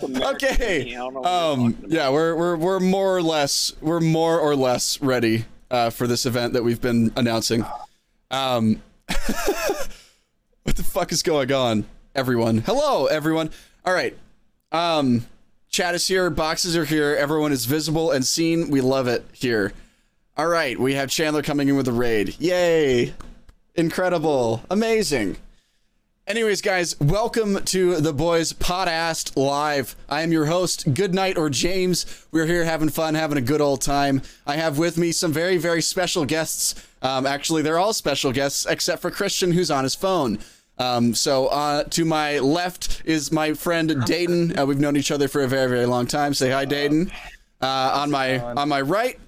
Okay. Um. Yeah, we're we're we're more or less we're more or less ready uh, for this event that we've been announcing. Um. what the fuck is going on, everyone? Hello, everyone. All right. Um. Chat is here. Boxes are here. Everyone is visible and seen. We love it here. All right. We have Chandler coming in with a raid. Yay! Incredible. Amazing. Anyways, guys, welcome to the Boys Podcast Live. I am your host, Goodnight or James. We're here having fun, having a good old time. I have with me some very, very special guests. Um, actually, they're all special guests except for Christian, who's on his phone. Um, so uh, to my left is my friend Dayton. Uh, we've known each other for a very, very long time. Say hi, Dayton. Uh, on my on my right,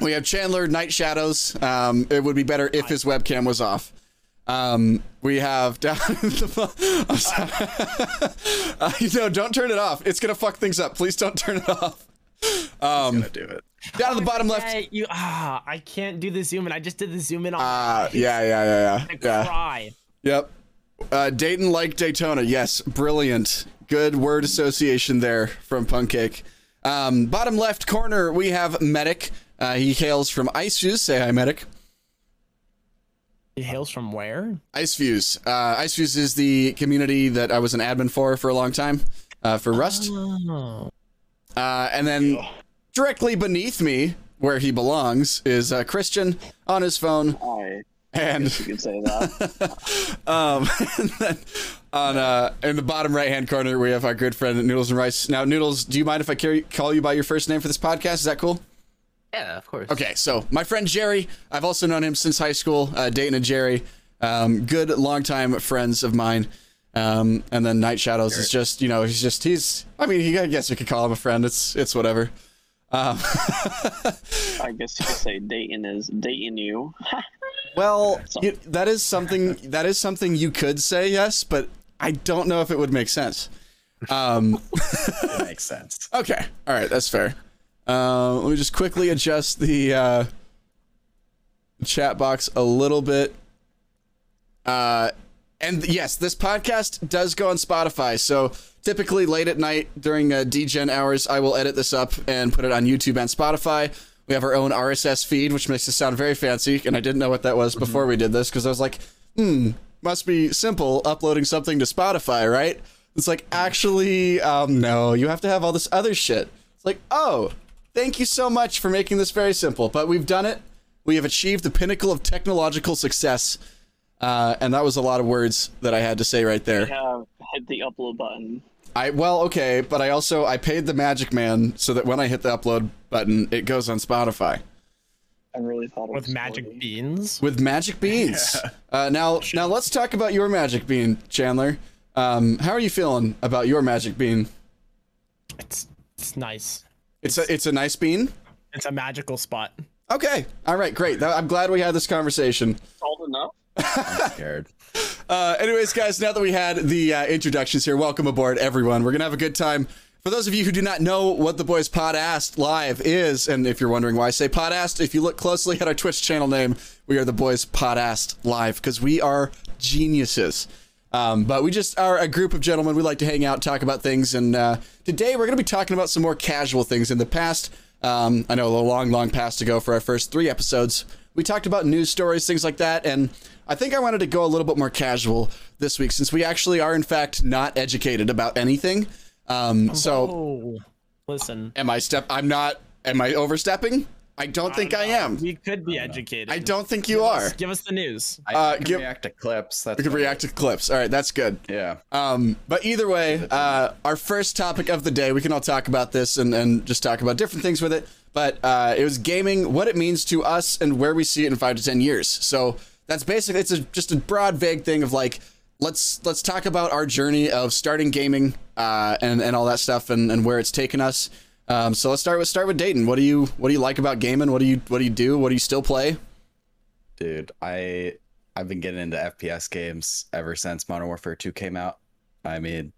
we have Chandler Night Shadows. Um, it would be better if his webcam was off. Um, we have down in the. I'm sorry. uh, you know, don't turn it off. It's gonna fuck things up. Please don't turn it off. Um, gonna do it. down at the bottom left. Yeah, you ah, I can't do the zoom in. I just did the zoom in on. Uh, yeah, yeah, yeah, I yeah. yeah. cry. Yep. Uh, Dayton like Daytona. Yes, brilliant. Good word association there from Punkcake. Um, bottom left corner, we have Medic. Uh, he hails from Ice Fuse. Say hi, Medic. He hails from where? Ice Fuse. Uh, Ice Fuse is the community that I was an admin for for a long time uh, for Rust. Oh. Uh, and then directly beneath me, where he belongs, is uh, Christian on his phone. I And you could say that. um, and then on uh, in the bottom right hand corner, we have our good friend Noodles and Rice. Now, Noodles, do you mind if I carry, call you by your first name for this podcast? Is that cool? Yeah, of course. Okay, so my friend Jerry, I've also known him since high school. Uh, Dayton and Jerry, um, good longtime friends of mine. Um, and then Night Shadows is just, you know, he's just he's. I mean, he, I guess you could call him a friend. It's it's whatever. Um, I guess you could say Dayton is dating you. well, you, that is something that is something you could say yes, but I don't know if it would make sense. Um, It makes sense. Okay. All right. That's fair. Uh, let me just quickly adjust the uh, chat box a little bit. Uh, and yes, this podcast does go on Spotify. So typically late at night during uh, DGen hours, I will edit this up and put it on YouTube and Spotify. We have our own RSS feed, which makes it sound very fancy. And I didn't know what that was before we did this because I was like, hmm, must be simple uploading something to Spotify, right? It's like, actually, um, no, you have to have all this other shit. It's like, oh, thank you so much for making this very simple. But we've done it. We have achieved the pinnacle of technological success. Uh, and that was a lot of words that I had to say right I there. have hit the upload button. I well, okay, but I also I paid the Magic Man so that when I hit the upload button, it goes on Spotify I really thought it With was magic sporty. beans. with Magic Beans. Uh, now, now let's talk about your Magic Bean, Chandler. Um, how are you feeling about your Magic Bean? It's it's nice. It's a it's a nice bean. It's a magical spot. Okay, all right, great. I'm glad we had this conversation. Salt enough. I'm scared. Uh, anyways, guys, now that we had the uh, introductions here, welcome aboard, everyone. We're gonna have a good time. For those of you who do not know what the Boys Podast Live is, and if you're wondering why I say Podast, if you look closely at our Twitch channel name, we are the Boys Podast Live because we are geniuses. Um, but we just are a group of gentlemen. We like to hang out, talk about things, and uh, today we're going to be talking about some more casual things. In the past, um, I know a long, long past ago for our first three episodes, we talked about news stories, things like that, and I think I wanted to go a little bit more casual this week since we actually are, in fact, not educated about anything. Um, so, Oh, listen. am I step? I'm not. Am I overstepping? I don't think I, don't know. am. We could be educated. I don't think you Give are. us- Give us the news. I, Uh, can give- react to clips. That's We can fine. react to clips. All right, that's good. Yeah. Um, but either way, uh, our first topic of the day, we can all talk about this and, and just talk about different things with it. But uh, it was gaming, what it means to us, and where we see it in five to ten years. So that's basically it's a, just a broad, vague thing of like let's let's talk about our journey of starting gaming uh, and and all that stuff and, and where it's taken us. Um, so let's start with start with Dayton. What do you what do you like about gaming? What do you what do you do? What do you still play? Dude, I I've been getting into FPS games ever since Modern Warfare 2 came out. I mean,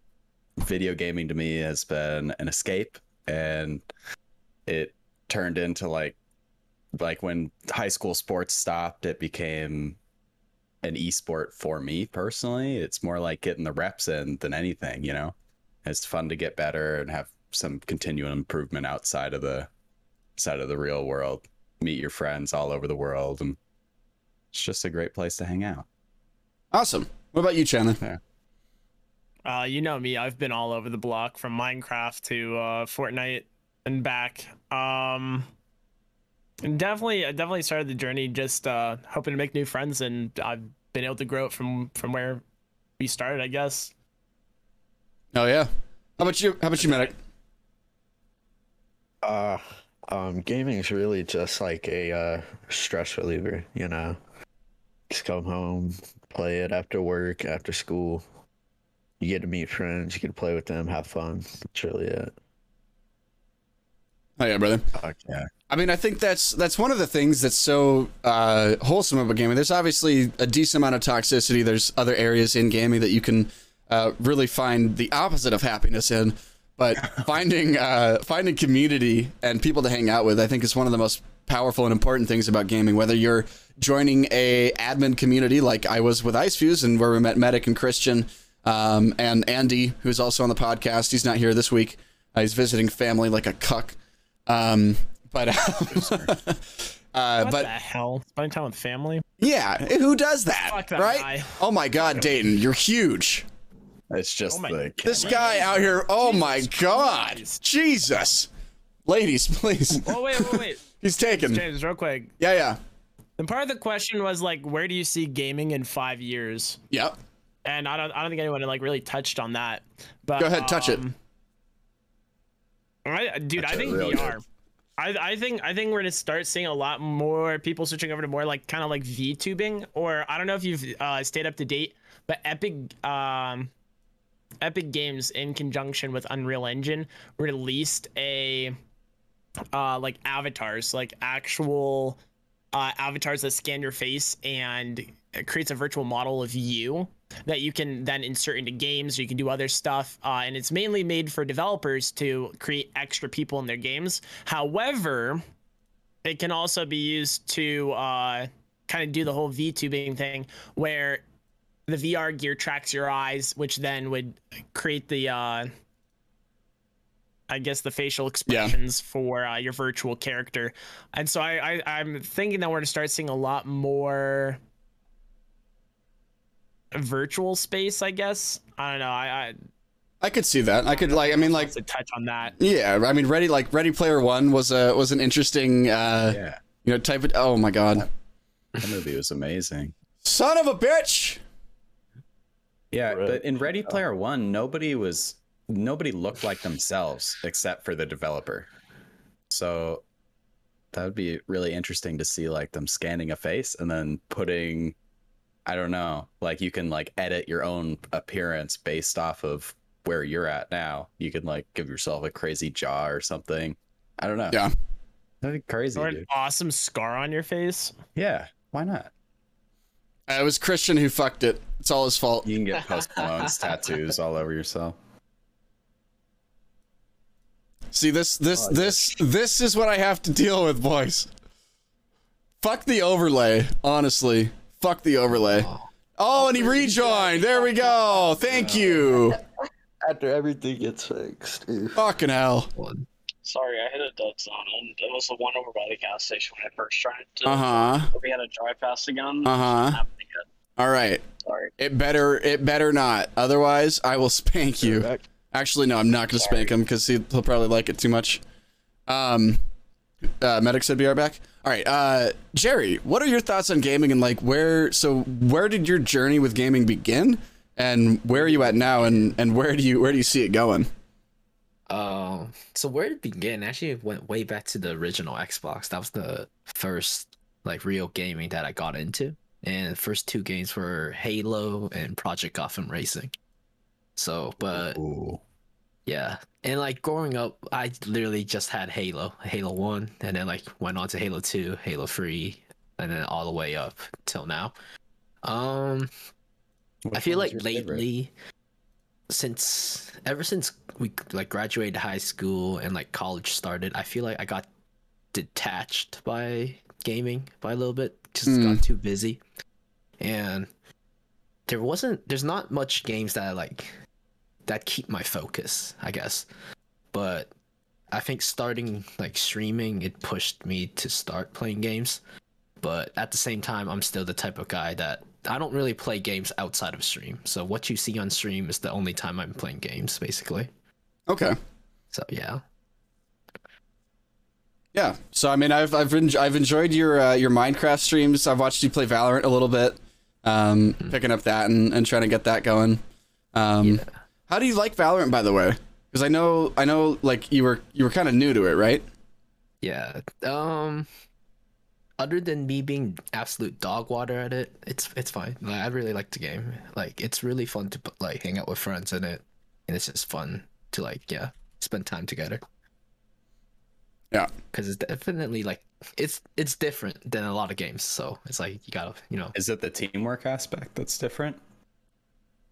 video gaming to me has been an escape and it turned into like like when high school sports stopped, it became an esport for me personally. It's more like getting the reps in than anything, you know. It's fun to get better and have some continual improvement outside of the side of the real world. Meet your friends all over the world, and it's just a great place to hang out. Awesome. What about you, Chandler? Yeah. Uh, you know me. I've been all over the block from Minecraft to uh, Fortnite and back. Um, definitely, I definitely started the journey just uh, hoping to make new friends, and I've been able to grow it from from where we started. I guess. Oh yeah. How about you? How about you, medic? Uh, um, gaming is really just like a uh, stress reliever, you know. Just come home, play it after work, after school. You get to meet friends, you get to play with them, have fun. That's really it. Oh yeah, brother. Fuck yeah. I mean, I think that's that's one of the things that's so uh, wholesome about gaming. There's obviously a decent amount of toxicity. There's other areas in gaming that you can uh, really find the opposite of happiness in. But finding uh, finding community and people to hang out with, I think, is one of the most powerful and important things about gaming. Whether you're joining a admin community like I was with IceFuse, and where we met Medic and Christian, um, and Andy, who's also on the podcast. He's not here this week. Uh, he's visiting family like a cuck. Um, but uh, What but the hell? Spending time with family? yeah, who does that, Fuck that right? guy. Oh my God, Dayton, you're huge. It's just Oh my the This guy out here. Oh my God, Christ. Jesus, ladies, please. Oh wait, wait, wait. He's taken. James, real quick. Yeah, yeah, And part of the question was like, where do you see gaming in five years? yep. And I don't, I don't think anyone like really touched on that. But Go ahead, touch it. um, I, dude, Touch I think real VR. I, I think I think we're gonna start seeing a lot more people switching over to more like kind of like VTubing, or I don't know if you've uh, stayed up to date, but Epic um, Epic Games in conjunction with Unreal Engine released a uh, like avatars, like actual uh, avatars that scan your face and creates a virtual model of you that you can then insert into games. You can do other stuff uh, and it's mainly made for developers to create extra people in their games. However it can also be used to uh, kind of do the whole vtubing thing where the vr gear tracks your eyes which then would create the uh, I guess the facial expressions for uh, your virtual character, and so I, I I'm thinking that we're gonna start seeing a lot more virtual space. I guess I don't know. I, I I could see that. I could like. I mean, like, to touch on that. yeah. I mean, Ready like Ready Player One was a was an interesting, uh, yeah. you know, type of. Oh my God, That movie was amazing. son of a bitch. Yeah, Right. but in Ready Player One, nobody was nobody looked like themselves except for the developer. So that would be really interesting to see like them scanning a face and then putting I don't know, like you can like edit your own appearance based off of where you're at now. You can like give yourself a crazy jaw or something. I don't know. Yeah. That'd be crazy, Or an dude. awesome scar on your face. Yeah, why not? Uh, it was Christian who fucked it. It's all his fault. You can get post Malone's tattoos all over yourself. See this this this this is what I have to deal with, boys. Fuck the overlay, honestly. Fuck the overlay. Oh, and he rejoined. There we go. Thank you. After everything gets fixed. Fucking hell. Sorry, I hit a dead zone. and It was the one over by the gas station when I first tried to. Uh huh. We had to drive past again. Uh huh. All right. Sorry. It better it better not. Otherwise, I will spank you. Correct. Actually, no, I'm not gonna spank him because he'll probably like it too much. Um, uh, medic said, "Be right back." All right, uh, Jerry, what are your thoughts on gaming and like where? So, where did your journey with gaming begin, and where are you at now, and and where do you where do you see it going? Um, so where it began actually it went way back to the original Xbox. That was the first like real gaming that I got into, and the first two games were Halo and Project Gotham Racing. So, but Ooh. yeah, and like growing up, I literally just had Halo, Halo One, and then like went on to Halo Two, Halo Three, and then all the way up till now. Um, I feel like lately. favorite? Since ever since we like graduated high school and like college started, I feel like I got detached by gaming by a little bit. Just Hmm. got too busy, and there wasn't. There's not much games that I like that keep my focus, I guess. But I think starting like streaming, it pushed me to start playing games. But at the same time, I'm still the type of guy that I don't really play games outside of stream. So what you see on stream is the only time I'm playing games, basically. Okay. So yeah. Yeah. So I mean, I've I've en- I've enjoyed your uh, your Minecraft streams. I've watched you play Valorant a little bit, um, picking up that and, and trying to get that going. Um, Yeah. How do you like Valorant, by the way? Because I know I know like you were you were kind of new to it, right? Yeah. Um other than me being absolute dog water at it, it's it's fine. Like I really like the game. Like it's really fun to like hang out with friends in it. And it's just fun to like yeah, spend time together. Yeah. Cuz it's definitely like it's it's different than a lot of games. So it's like you got to, you know, Is it the teamwork aspect that's different?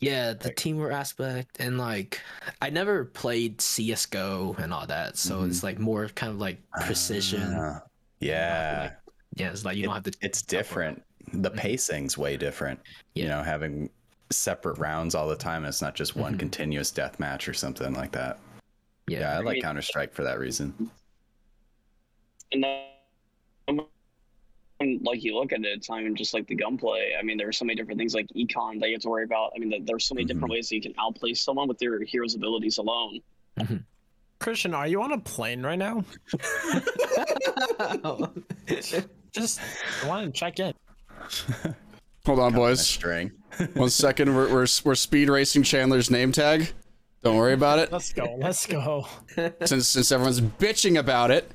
yeah, the teamwork aspect and like I never played CS:GO and all that. So it's like more kind of like precision. Ah, yeah, yeah, it's like you don't have to it's different. The mm. pacing's way different. You know, having separate rounds all the time. It's not just one Mhm. continuous death match or something like that. yeah. Yeah, I like Counter Strike for that reason. And then, like you look at it, it's not even just like the gunplay. I mean, there are so many different things like econ that you have to worry about. I mean, there- there's so many different mm-hmm. ways that you can outplay someone with your hero's abilities alone. Mm-hmm. Christian, are you on a plane right now? Just want to check in. Hold on, A boys. string. One second. We're, we're we're speed racing Chandler's name tag. Don't worry about it. Let's go. Let's go. Since since everyone's bitching about it,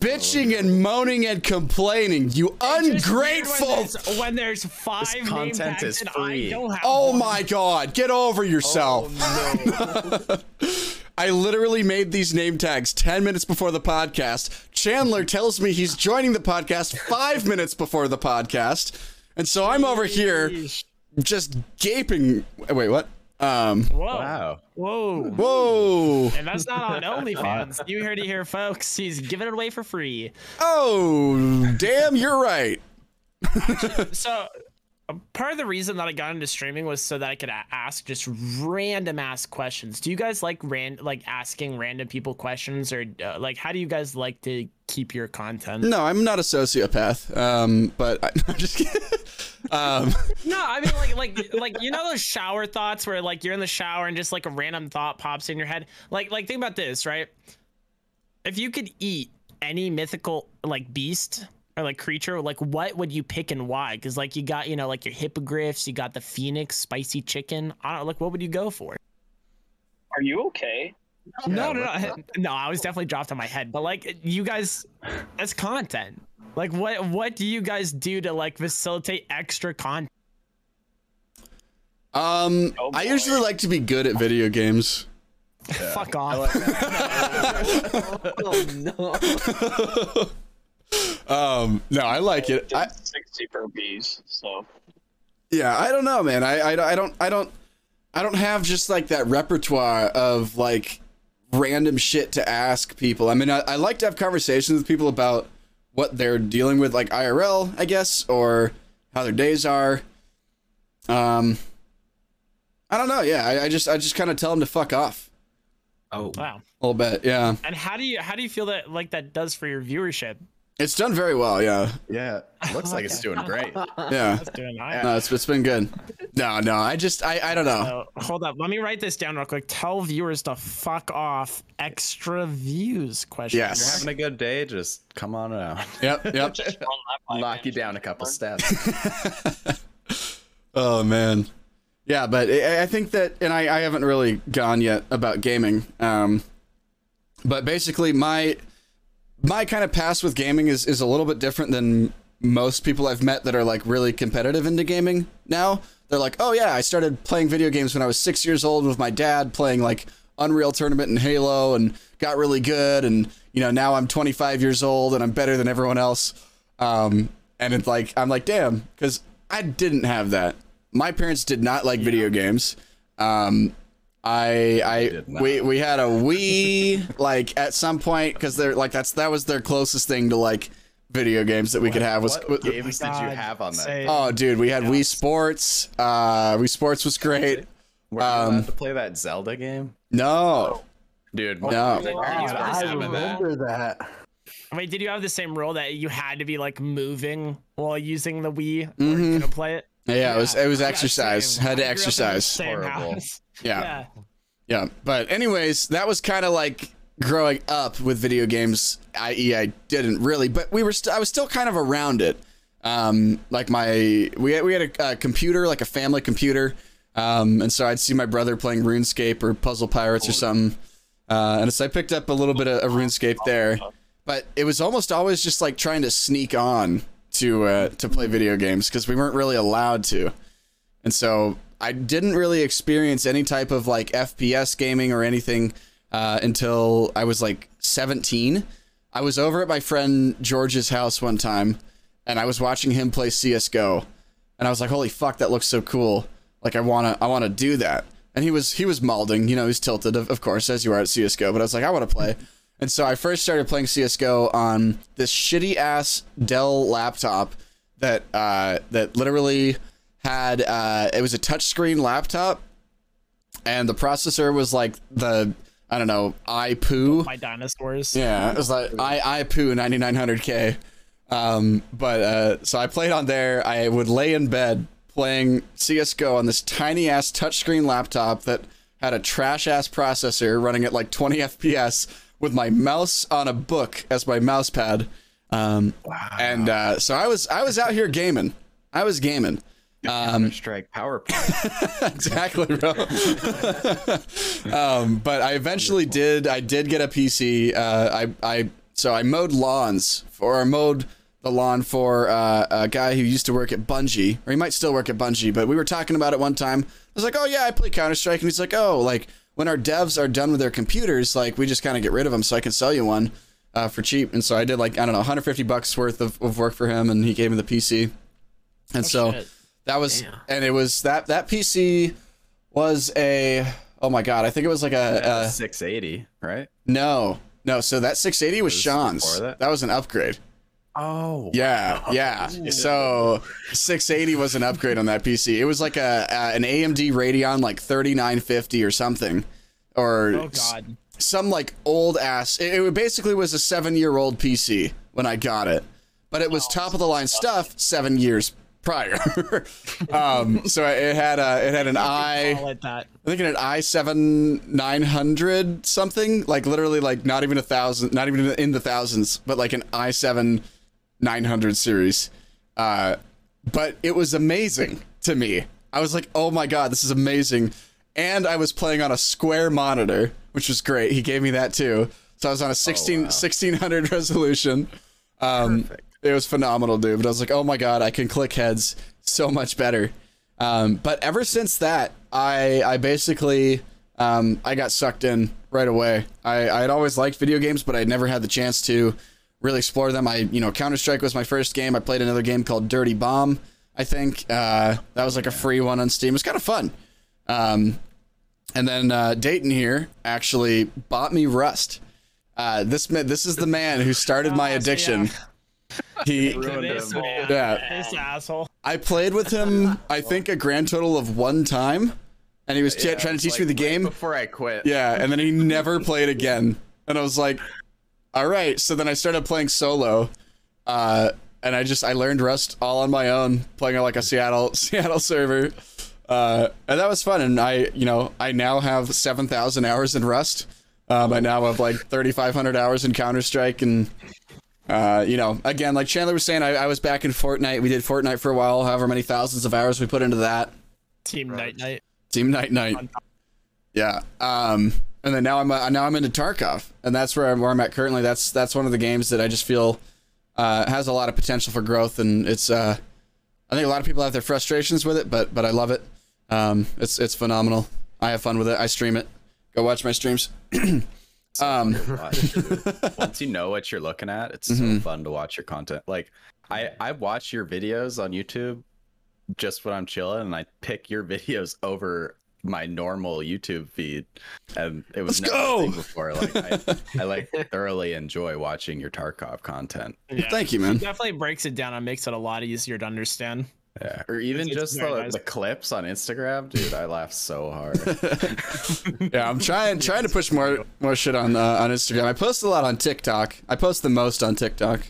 bitching and moaning and complaining. You ungrateful. When there's, when there's five This name content tags is and free. I don't have Oh one. my god, get over yourself. Oh, I literally made these name tags 10 minutes before the podcast. Chandler tells me he's joining the podcast 5 minutes before the podcast. And so I'm over here just gaping. Wait, what? Um Whoa. Wow. Whoa. whoa. And that's not on OnlyFans. You heard it here, folks. He's giving it away for free. Oh, damn, you're right. So, uh, part of the reason that I got into streaming was so that I could ask just random ass questions. Do you guys like ran like asking random people questions, or uh, like how do you guys like to keep your content? No, I'm not a sociopath. Um, but I, I'm just kidding. Um, No, I mean like like like you know those shower thoughts where like you're in the shower and just like a random thought pops in your head. Like like think about this, right? If you could eat any mythical like beast or like creature, like what would you pick and why? Because like you got you know like your hippogriffs, you got the phoenix, spicy chicken. I don't like what would you go for? Are you okay? no, no, no, no. I was definitely dropped on my head, but like you guys, that's content. Like what what do you guys do to like facilitate extra content? um, Oh, I usually like to be good at video games. Fuck off. oh no. Um, no, I like it. I, Did 60 burpees, so. Yeah, I don't know, man. I, I, I don't I don't I don't have just like that repertoire of like random shit to ask people. I mean, I, I like to have conversations with people about what they're dealing with, like IRL, I guess, or how their days are. Um, I don't know. Yeah, I, I just I just kind of tell them to fuck off Oh, Wow. a little bit. Yeah, And how do you how do you feel that like that does for your viewership? It's done very well. Yeah, Yeah, looks like it's doing great. yeah. it's doing all right. No, it's it's been good. No, no, I just I I don't know. So, hold up, let me write this down real quick. Tell viewers to fuck off. Extra views? Question. Yes. You're having a good day, just come on out. Yep, yep. Just run Knock you down a couple steps. Oh man, yeah, but I, I think that, and I, I haven't really gone yet about gaming. Um, but basically, my my kind of past with gaming is is a little bit different than most people I've met that are like really competitive into gaming now. They're like, oh yeah, I started playing video games when I was six years old with my dad playing like Unreal Tournament and Halo and got really good. And you know now I'm 25 years old and I'm better than everyone else. Um, and it's like I'm like, damn, because I didn't have that. My parents did not like video games. Um, I I we we had a Wii like at some point because they're like that's that was their closest thing to like video games that we could have was what games did you have on that? say- oh dude we had Wii Sports uh Wii Sports was great Were you Um, allowed to play that Zelda game? No, Dude, No. Yeah, I I remember that. Wait, did you have the same rule that you had to be like moving while using the Wii or Mhm. you couldn't play it? yeah, it was it was exercise. same. Had to I grew up in the exercise. Same Horrible. house. Yeah. yeah. Yeah, but anyways, that was kind of like growing up with video games. I.e., I didn't really, but we were. St- I was still kind of around it. Um, like my we had, we had a, a computer, like a family computer, um, and so I'd see my brother playing RuneScape or Puzzle Pirates or something, uh, and so I picked up a little bit of, of RuneScape there. But it was almost always just like trying to sneak on to uh, to play video games because we weren't really allowed to. And so I didn't really experience any type of like FPS gaming or anything uh, until I was like 17. I was over at my friend George's house one time and I was watching him play CS:GO. And I was like, "Holy fuck, that looks so cool. Like I want to I want to do that." And he was he was malding, you know, he's tilted of, of course as you are at CS:GO, but I was like, "I want to play." And so I first started playing CS:GO on this shitty ass Dell laptop that uh, that literally had uh, it was a touchscreen laptop, and the processor was like the I don't know iPoo. My dinosaurs. Yeah, it was like I iPoo 9900K. Um, but uh, so I played on there. I would lay in bed playing CS:GO on this tiny ass touchscreen laptop that had a trash ass processor running at like 20 FPS with my mouse on a book as my mouse pad. Um, and uh, so I was I was out here gaming. I was gaming. Um, Strike PowerPoint. exactly, bro. um, but I eventually did. I did get a PC. Uh, I I so I mowed lawns for I mowed the lawn for uh, a guy who used to work at Bungie, or he might still work at Bungie. But we were talking about it one time. I was like, "Oh yeah, I play Counter Strike," and he's like, "Oh, like when our devs are done with their computers, like we just kind of get rid of them, so I can sell you one uh, for cheap." And so I did like I don't know, 150 bucks worth of, of work for him, and he gave me the PC. And so shit. That was, Damn. and it was that that PC was a oh my god, I think it was like a, a 680, right? no no. So that 680 was Was Sean's. That? that? was an upgrade. Oh. Yeah, yeah. So 680 was an upgrade on that PC. It was like a, a an AMD Radeon like 3950 or something, or Oh god. some like old ass. It, it basically was a seven year old PC when I got it, but it was top of the line stuff seven years prior. um, so it had a it had an i. Call it that. I think an i7 900 something, like literally like not even a thousand, not even in the thousands, but like an i7 900 series. Uh, but it was amazing to me. I was like, oh my god, this is amazing. And I was playing on a square monitor, which was great. He gave me that too. So I was on a 16, 1600 resolution. Um, Perfect. It was phenomenal, dude. But I was like, oh my god, I can click heads so much better. Um, but ever since that, I I basically um, I got sucked in right away. I I had always liked video games, but I'd never had the chance to really explore them. I you know Counter Strike was my first game. I played another game called Dirty Bomb. I think uh, that was like a free one on Steam. It was kind of fun. Um, and then uh, Dayton here actually bought me Rust. Uh, this this is the man who started my addiction. Yeah. He This man. Yeah. This asshole. I played with him, I think, a grand total of one time, and he was t- Yeah, trying to teach like me the right game. before I quit. Yeah, and then he never played again. And I was like, all right. So then I started playing solo, uh, and I just I learned Rust all on my own, playing on like a Seattle Seattle server, uh, and that was fun. And I, you know, I now have seven thousand hours in Rust. Um, I now have like thirty five hundred hours in Counter Strike, and uh, you know, again, like Chandler was saying, I, I was back in Fortnite. We did Fortnite for a while, however many thousands of hours we put into that. Team Night Night. Team Night Night. Yeah. Um, and then now I'm uh, now I'm into Tarkov, and that's where I'm, where I'm at currently. That's that's one of the games that I just feel uh, has a lot of potential for growth, and it's uh, I think a lot of people have their frustrations with it, but but I love it. Um, it's it's phenomenal. I have fun with it. I stream it. Go watch my streams. um. Once you know what you're looking at, it's Mhm. so fun to watch your content. Like I I watch your videos on YouTube just when I'm chilling, and I pick your videos over my normal YouTube feed, and it was Let's never thing go! before. Like I, I like thoroughly enjoy watching your Tarkov content. Yeah. thank you, He man. definitely breaks it down and makes it a lot easier to understand. Yeah, or even It's- it's just very the, nice. the clips on Instagram, dude. I laugh so hard. yeah, I'm trying trying to push more more shit on uh, on Instagram. I post a lot on TikTok. I post the most on TikTok,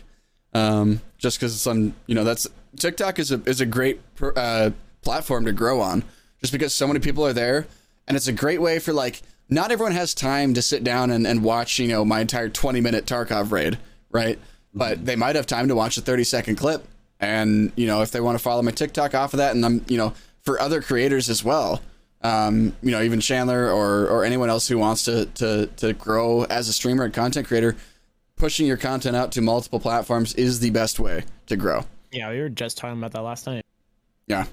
um, just because it's on. You know, that's TikTok is a is a great pr- uh, platform to grow on, just because so many people are there, and it's a great way for like not everyone has time to sit down and, and watch you know my entire 20 minute Tarkov raid, right? But they might have time to watch a 30 second clip, and you know if they want to follow my TikTok off of that, and I'm you know for other creators as well um, you know, even Chandler or or anyone else who wants to to to grow as a streamer and content creator, pushing your content out to multiple platforms is the best way to grow. Yeah, we were just talking about that last night. Yeah.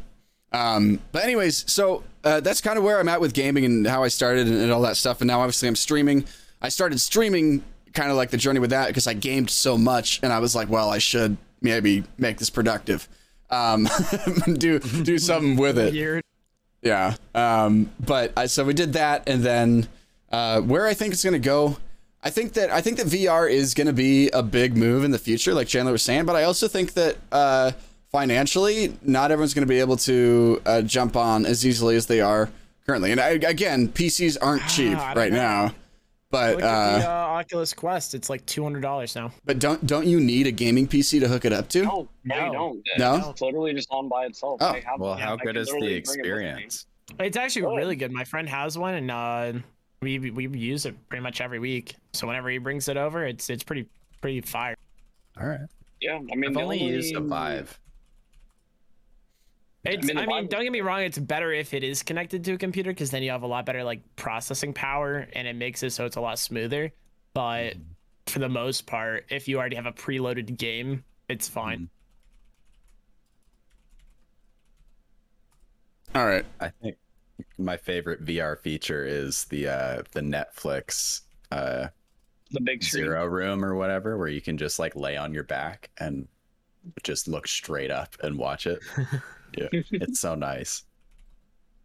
Um, but anyways, so uh, that's kind of where I'm at with gaming and how I started and, and all that stuff. And now obviously I'm streaming. I started streaming kind of like the journey with that because I gamed so much, and I was like, well, I should maybe make this productive. Um, do do something with it. Yeah. Um, but I, so we did that, and then uh, where I think it's gonna go, I think that I think that VR is gonna be a big move in the future, like Chandler was saying. But I also think that uh, financially, not everyone's gonna be able to uh, jump on as easily as they are currently. And I, again, PCs aren't cheap I don't right know. now. But Look at the uh, uh, Oculus Quest. It's like two hundred dollars now. but don't don't you need a gaming PC to hook it up to? No, no, you No. don't. No? It's literally just on by itself. Oh. I have well, one. how I good is the literally bring it experience? It's actually Oh. really good. My friend has one, and uh, we we use it pretty much every week. So whenever he brings it over, it's it's pretty pretty fire. All right. Yeah, I mean, I've the only used a Vive. It's, mean, I mean, don't get me wrong. It's better if it is connected to a computer because then you have a lot better like processing power, and it makes it so it's a lot smoother. But for the most part, if you already have a preloaded game, it's fine. All right. I think my favorite VR feature is the uh the Netflix uh the big screen. zero room or whatever where you can just like lay on your back and just look straight up and watch it. yeah. It's so nice.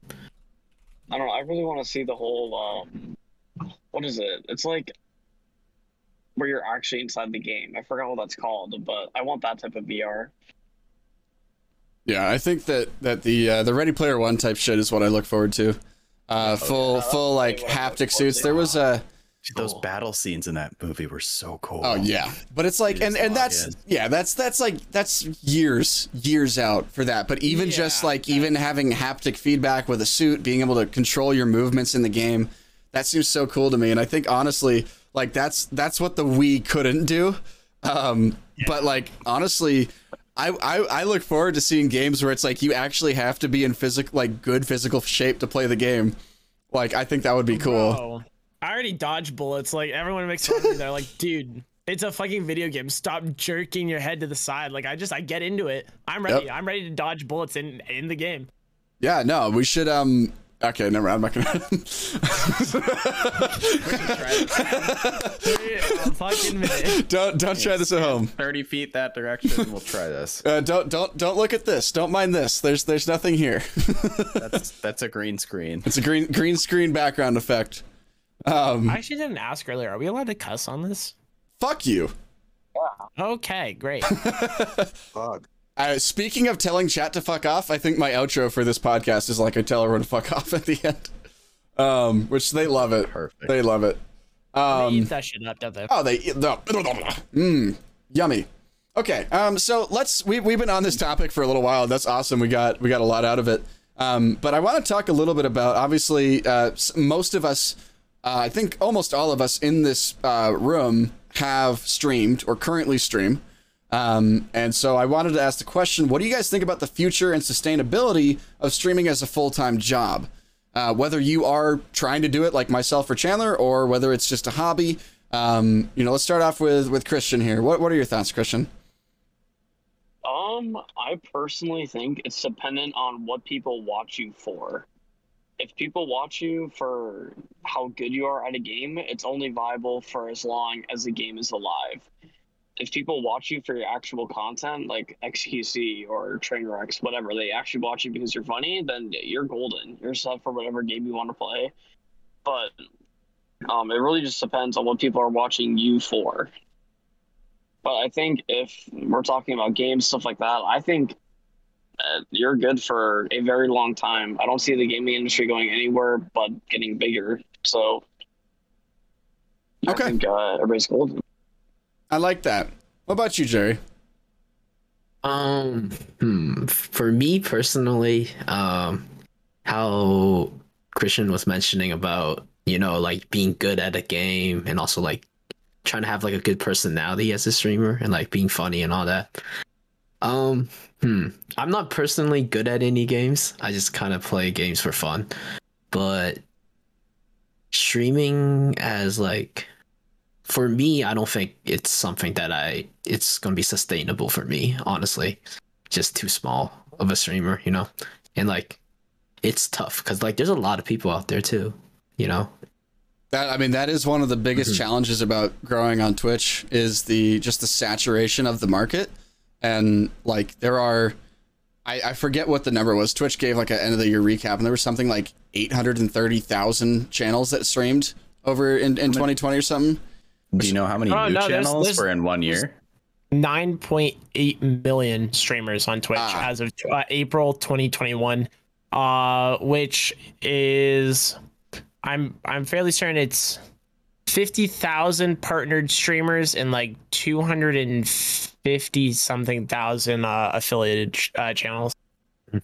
I don't know. I really want to see the whole. Um, what is it? It's like where you're actually inside the game. I forgot what that's called, but I want that type of VR. Yeah, I think that that the uh, the Ready Player One type shit is what I look forward to. Uh, full that's full like what I look haptic suits. There was a Those battle scenes in that movie were so cool. oh yeah, but it's like It and and that's logged yeah that's that's like that's years years out for that. But even just Yeah, like even having haptic feedback with a suit, being able to control your movements in the game, that seems so cool to me. And I think honestly, like that's that's what the Wii couldn't do. Um, but like honestly. I, I, I look forward to seeing games where it's like you actually have to be in physical like good physical shape to play the game. Like I think that would be cool. Bro, I already dodge bullets. Like everyone makes fun of me. They're like, dude, it's a fucking video game. Stop jerking your head to the side. Like I just I get into it. I'm ready. Yep. I'm ready to dodge bullets in in the game. Yeah, no, we should um okay, never mind. I'm not gonna Wait a fucking minute. Don't don't try this at home. 30 feet that direction. We'll try this. Uh, don't don't don't look at this. Don't mind this. There's there's nothing here. That's that's a green screen. it's a green green screen background effect. Um I actually didn't ask earlier. Are we allowed to cuss on this? fuck you. Okay, great. Fuck. Uh, speaking of telling chat to fuck off, I think my outro for this podcast is like I tell everyone to fuck off at the end. Um, which they love it. Perfect. They love it. they Um, eat that shit up, don't they? Oh, they eat the mm, yummy. Okay, um, so let's we we've been on this topic for a little while. That's awesome. We got we got a lot out of it. Um, but I want to talk a little bit about obviously uh, most of us, uh, I think almost all of us in this uh, room have streamed or currently stream. Um, and so I wanted to ask the question: What do you guys think about the future and sustainability of streaming as a full time job? Uh, whether you are trying to do it like myself or Chandler, or whether it's just a hobby. Um, you know, let's start off with with Christian here. What what are your thoughts, Christian? Um, I personally think it's dependent on what people watch you for. If people watch you for how good you are at a game, it's only viable for as long as the game is alive. If people watch you for your actual content, like XQC or Trainwrecks, whatever, they actually watch you because you're funny, then you're golden. You're set for whatever game you want to play. But um, it really just depends on what people are watching you for. But I think if we're talking about games, stuff like that, I think you're good for a very long time. I don't see the gaming industry going anywhere but getting bigger. So, Okay. I think uh, everybody's golden. I like that. What about you, Jerry? Um, hmm. For me personally, um, how Christian was mentioning about you know like being good at a game and also like trying to have like a good personality as a streamer and like being funny and all that. Um, hmm. I'm not personally good at any games. I just kind of play games for fun, but streaming as like for me, I don't think it's something that I it's gonna be sustainable for me, honestly. Just too small of a streamer, you know? And like it's tough because like there's a lot of people out there too, you know? That I mean, that is one of the biggest Mhm. challenges about growing on Twitch is the just the saturation of the market, and like there are, I, I forget what the number was. Twitch gave like an end of the year recap, and there was something like eight hundred and thirty thousand channels that streamed over in in twenty twenty or something. Do you know how many Oh, new no, there's- channels there's- were in one year? 9.8 million streamers on Twitch Ah. as of uh, April 2021, uh, which is I'm I'm fairly certain it's 50,000 partnered streamers and like 250 something thousand uh, affiliated uh, channels.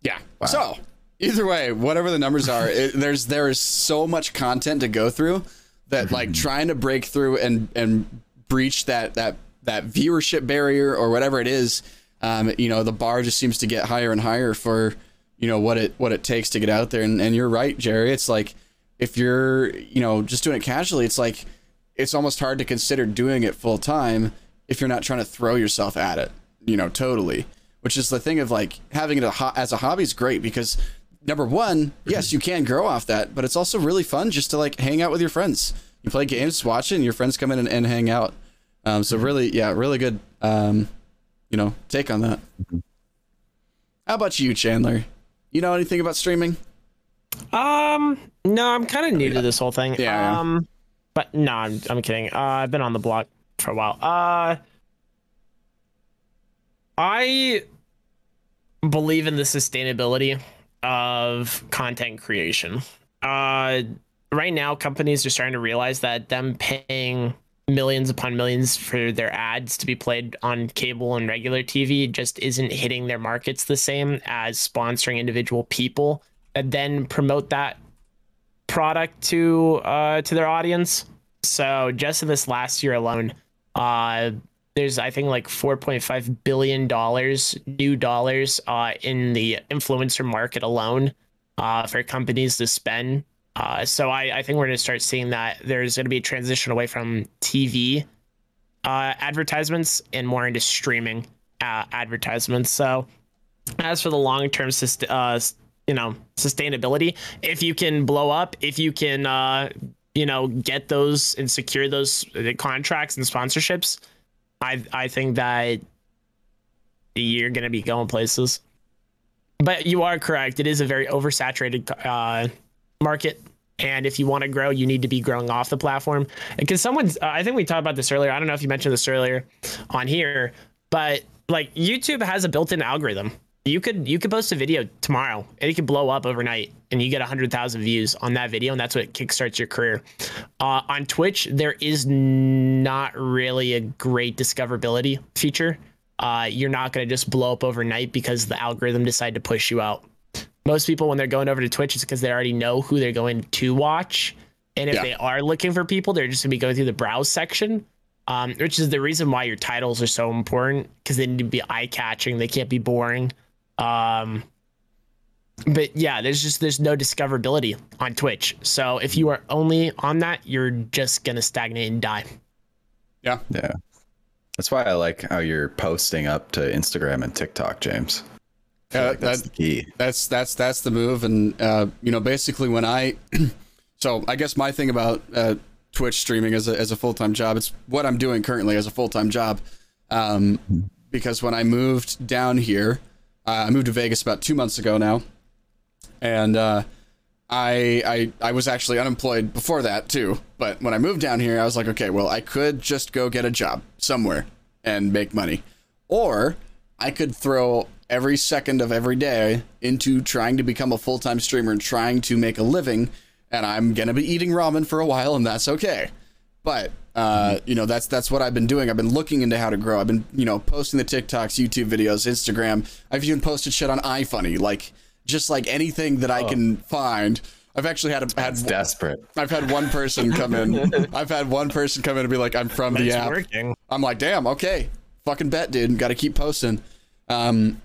Yeah. Wow. So either way, whatever the numbers are, it, there's there is so much content to go through that like trying to break through and and breach that that that viewership barrier or whatever it is, um, you know, the bar just seems to get higher and higher for you know what it what it takes to get out there. And and you're right, Jerry. It's like if you're you know just doing it casually, it's like it's almost hard to consider doing it full time if you're not trying to throw yourself at it. You know, totally which is the thing of like having it a ho- as a hobby is great because number one, yes, you can grow off that, but it's also really fun just to like hang out with your friends. You play games, watch it, and your friends come in and, and hang out. Um, so really, yeah, really good, um, you know, take on that. How about you, Chandler? You know anything about streaming? Um, no, I'm kind of new to this whole thing. Yeah, yeah. Um, but no, I'm, I'm kidding. Uh, I've been on the block for a while. Uh, I believe in the sustainability of content creation. Uh, right now, companies are starting to realize that them paying millions upon millions for their ads to be played on cable and regular TV just isn't hitting their markets the same as sponsoring individual people and then promote that product to uh, to their audience. So just in this last year alone, uh, there's I think like 4.5 billion dollars new dollars uh, in the influencer market alone uh, for companies to spend. Uh, so I, I think we're going to start seeing that there's going to be a transition away from TV uh, advertisements and more into streaming uh, advertisements. So as for the long term uh, you know sustainability. If you can blow up if you can uh you know get those and secure those uh, contracts and sponsorships i i think that you're gonna be going places. But you are correct. It is a very oversaturated uh market. And if you want to grow you need to be growing off the platform. And because someone's uh, i think we talked about this earlier. I don't know if you mentioned this earlier on here but like youtube has a built-in algorithm you could you could post a video tomorrow and it could blow up overnight and you get 100000 views on that video and that's what kickstarts your career. Uh, on twitch there is not really a great discoverability feature. Uh, you're not going to just blow up overnight because the algorithm decided to push you out. Most people when they're going over to twitch it's because they already know who they're going to watch. And if Yeah. they are looking for people they're just going to be going through the browse section um, which is the reason why your titles are so important because they need to be eye-catching. They can't be boring um, but yeah, there's just there's no discoverability on Twitch. So if you are only on that, you're just gonna stagnate and die. Yeah. Yeah. That's why I like how you're posting up to Instagram and TikTok, James. Yeah, like that's that- the key. that's that's that's the move and uh you know basically when i so i guess my thing about uh twitch streaming as a, as a full-time job it's what i'm doing currently as a full-time job um because when i moved down here uh, i moved to vegas about two months ago now and uh I, I I was actually unemployed before that too, but when I moved down here, I was like, okay, well, I could just go get a job somewhere and make money, or I could throw every second of every day into trying to become a full time streamer and trying to make a living. And I'm gonna be eating ramen for a while, and that's okay. But uh, you know, that's that's what I've been doing. I've been looking into how to grow. I've been, you know, posting the TikToks, YouTube videos, Instagram. I've even posted shit on iFunny, like just like anything that I can find. I've actually had a, had desperate. I've had one person come in. I've had one person come in and be like, "I'm from the It's app." working. I'm like, "Damn, okay, fucking bet, dude. Got to keep posting." Um,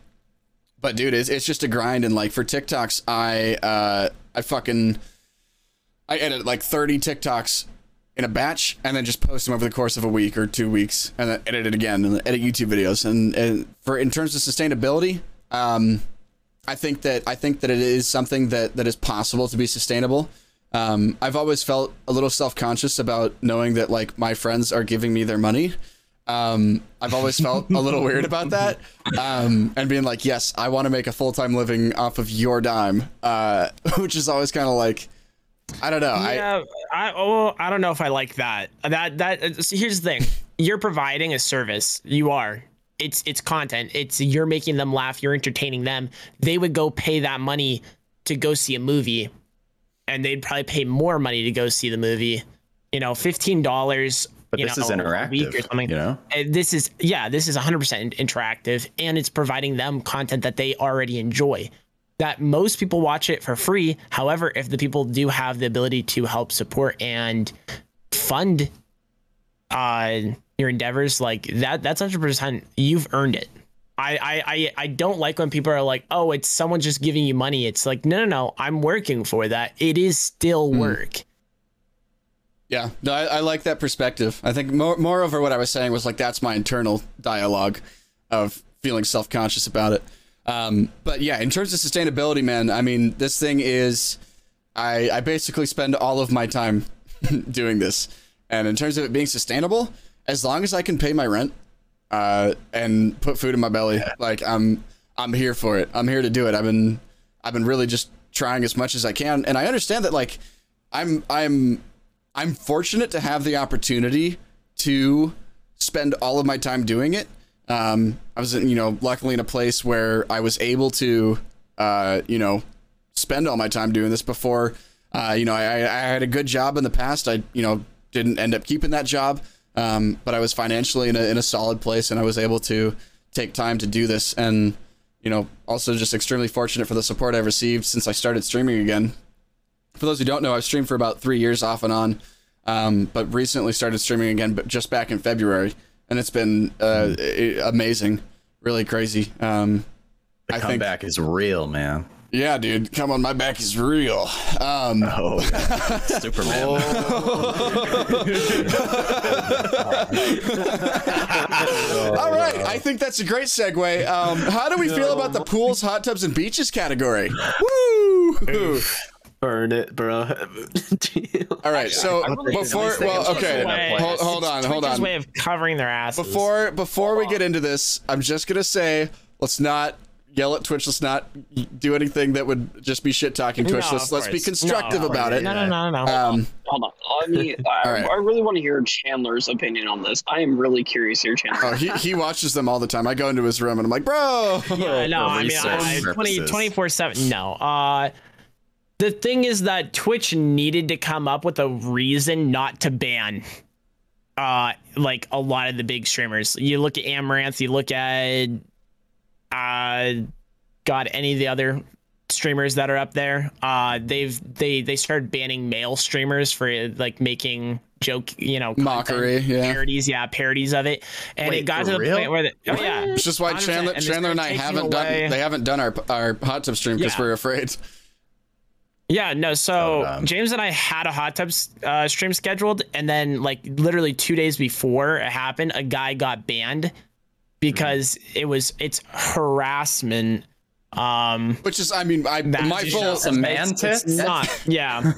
but dude, it's it's just a grind. And like for TikToks, I uh I fucking I edit like 30 TikToks in a batch and then just post them over the course of a week or two weeks and then edit it again and edit YouTube videos. And, and for in terms of sustainability, um, I think that I think that it is something that that is possible to be sustainable. Um, I've always felt a little self conscious about knowing that like my friends are giving me their money. Um, I've always felt a little weird about that, um, and being like, yes, I want to make a full time living off of your dime, uh, which is always kind of like, I don't know. I, Yeah, I oh I don't know if I like that. That that see, here's the thing. You're providing a service. You are. It's it's content. It's you're making them laugh. You're entertaining them. They would go pay that money to go see a movie, and they'd probably pay more money to go see the movie. You know, fifteen dollars. But you this know, is a week interactive, or something. you know? Uh, This is yeah. This is 100% interactive, and it's providing them content that they already enjoy that most people watch it for free. However, if the people do have the ability to help support and fund uh your endeavors, like that that's hundred percent you've earned it. I, I I I don't like when people are like, oh, it's someone just giving you money. It's like, no, no, no, I'm working for that. It is still work. Yeah, no, I, I like that perspective. I think more, moreover, what I was saying was like that's my internal dialogue of feeling self conscious about it. Um, but yeah, in terms of sustainability, man, I mean, this thing is, I I basically spend all of my time doing this, and in terms of it being sustainable, as long as I can pay my rent, uh, and put food in my belly, like I'm I'm here for it. I'm here to do it. I've been I've been really just trying as much as I can, and I understand that like I'm I'm I'm fortunate to have the opportunity to spend all of my time doing it. Um, I was, you know, luckily in a place where I was able to, uh, you know, spend all my time doing this before. Uh, you know, I, I had a good job in the past. I, you know, didn't end up keeping that job, um, but I was financially in a, in a solid place and I was able to take time to do this. And, you know, also just extremely fortunate for the support I've received since I started streaming again for those who don't know, I've streamed for about three years off and on, um, but recently started streaming again, but just back in February, and it's been uh, amazing, really crazy. Um, The I think, comeback is real, man. yeah, dude, come on, my back is real. Um, Oh, Superman. all right, I think that's a great segue. Um, how do we feel about the pools, hot tubs, and beaches category? Woo! Burn it, bro. All right, so before, well, okay, Way- hold, hold on, hold Twitch's on. way of covering their asses. before before we get into this, I'm just gonna say let's not yell at Twitch. Let's not do anything that would just be shit talking Twitch. No, let's let's be constructive No, about it. No, no, no, no. no. Um, Hold on. Let me. I, right. I really want to hear Chandler's opinion on this. I am really curious here, Chandler. oh, he he watches them all the time. I go into his room and I'm like, bro. Yeah, no, I mean, research I, 20, 24 7. No. Uh, the thing is that Twitch needed to come up with a reason not to ban uh like a lot of the big streamers. You look at Amouranth, you look at uh god any of the other streamers that are up there. Uh they've they they started banning male streamers for like making joke, you know, content, Mockery, yeah. parodies, yeah, parodies of it. And Wait, it got to the real? point where the, oh yeah. It's just why 100%, Chandler they Chandler and I haven't away- done they haven't done our our hot tub stream because Yeah. we're afraid. Yeah, no. So dumb. James and I had a hot tub uh, stream scheduled, and then like literally two days before it happened, a guy got banned because it was it's harassment. Um, Which is, I mean, I That's my just full Some man it's not. Yeah.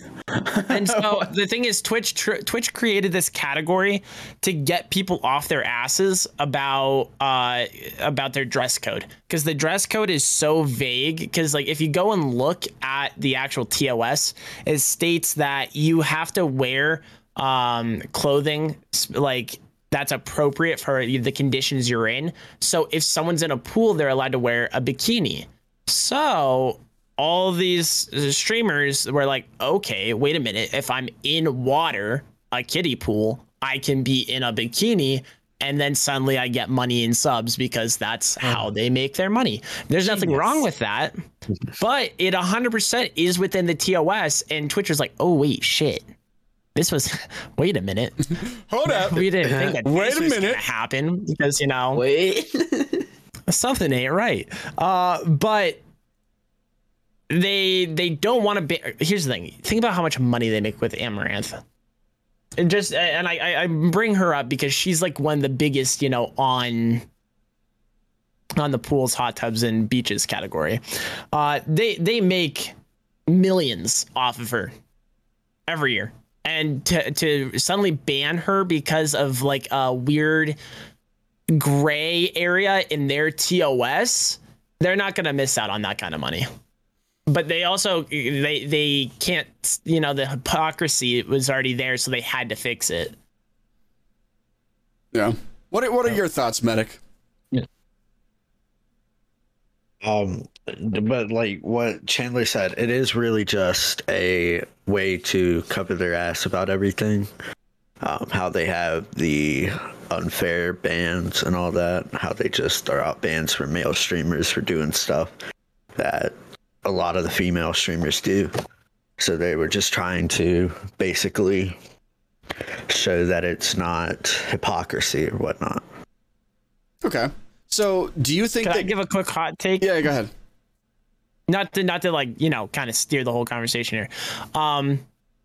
and so the thing is, Twitch tr- Twitch created this category to get people off their asses about uh about their dress code because the dress code is so vague. Because like if you go and look at the actual TOS, it states that you have to wear um clothing like that's appropriate for the conditions you're in. So if someone's in a pool, they're allowed to wear a bikini. So all these uh, streamers were like, okay, wait a minute. If I'm in water, a kiddie pool, I can be in a bikini. And then suddenly I get money in subs because that's hmm. how they make their money. There's nothing wrong with that, but it 100% is within the TOS. And Twitter's like, oh, wait, shit. This was, wait a minute. Hold up. We didn't think that Wait this a was gonna minute. happen because, you know, Wait. something ain't right. Uh, but they they don't want to be. Here's the thing. Think about how much money they make with Amouranth. And just and I I- bring her up because she's like one of the biggest you know on on the pools, hot tubs, and beaches category. Uh, they they make millions off of her every year. And to, to suddenly ban her because of like a weird gray area in their TOS, they're not going to miss out on that kind of money. But they also they they can't you know the hypocrisy was already there, so they had to fix it. Yeah. What are, what are your thoughts, medic? Um, but like what Chandler said, it is really just a way to cover their ass about everything. Um, how they have the unfair bans and all that. How they just throw out bans for male streamers for doing stuff that a lot of the female streamers do. So they were just trying to basically show that it's not hypocrisy or whatnot. Okay. So, do you think Can I that? give a quick hot take? yeah, go ahead. not to not to like you know kind of steer the whole conversation here um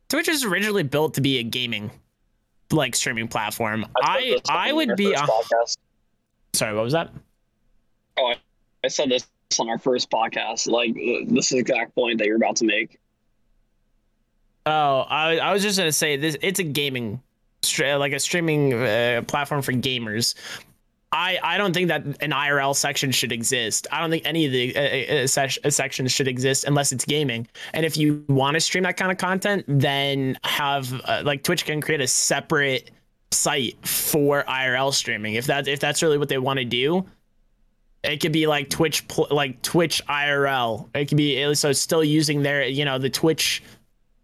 twitch was originally built to be a gaming like streaming platform i this i would be sorry what was that Oh, I, I said this on our first podcast. Like uh, this exact point that you're about to make. oh i, I was just gonna say this it's a gaming like a streaming uh, platform for gamers I, I don't think that an IRL section should exist. I don't think any of the uh, uh, sec- uh, sections should exist unless it's gaming. And if you want to stream that kind of content, then have uh, like Twitch can create a separate site for IRL streaming. If that if that's really what they want to do, it could be like Twitch like Twitch IRL. It could be so it's still using their you know the Twitch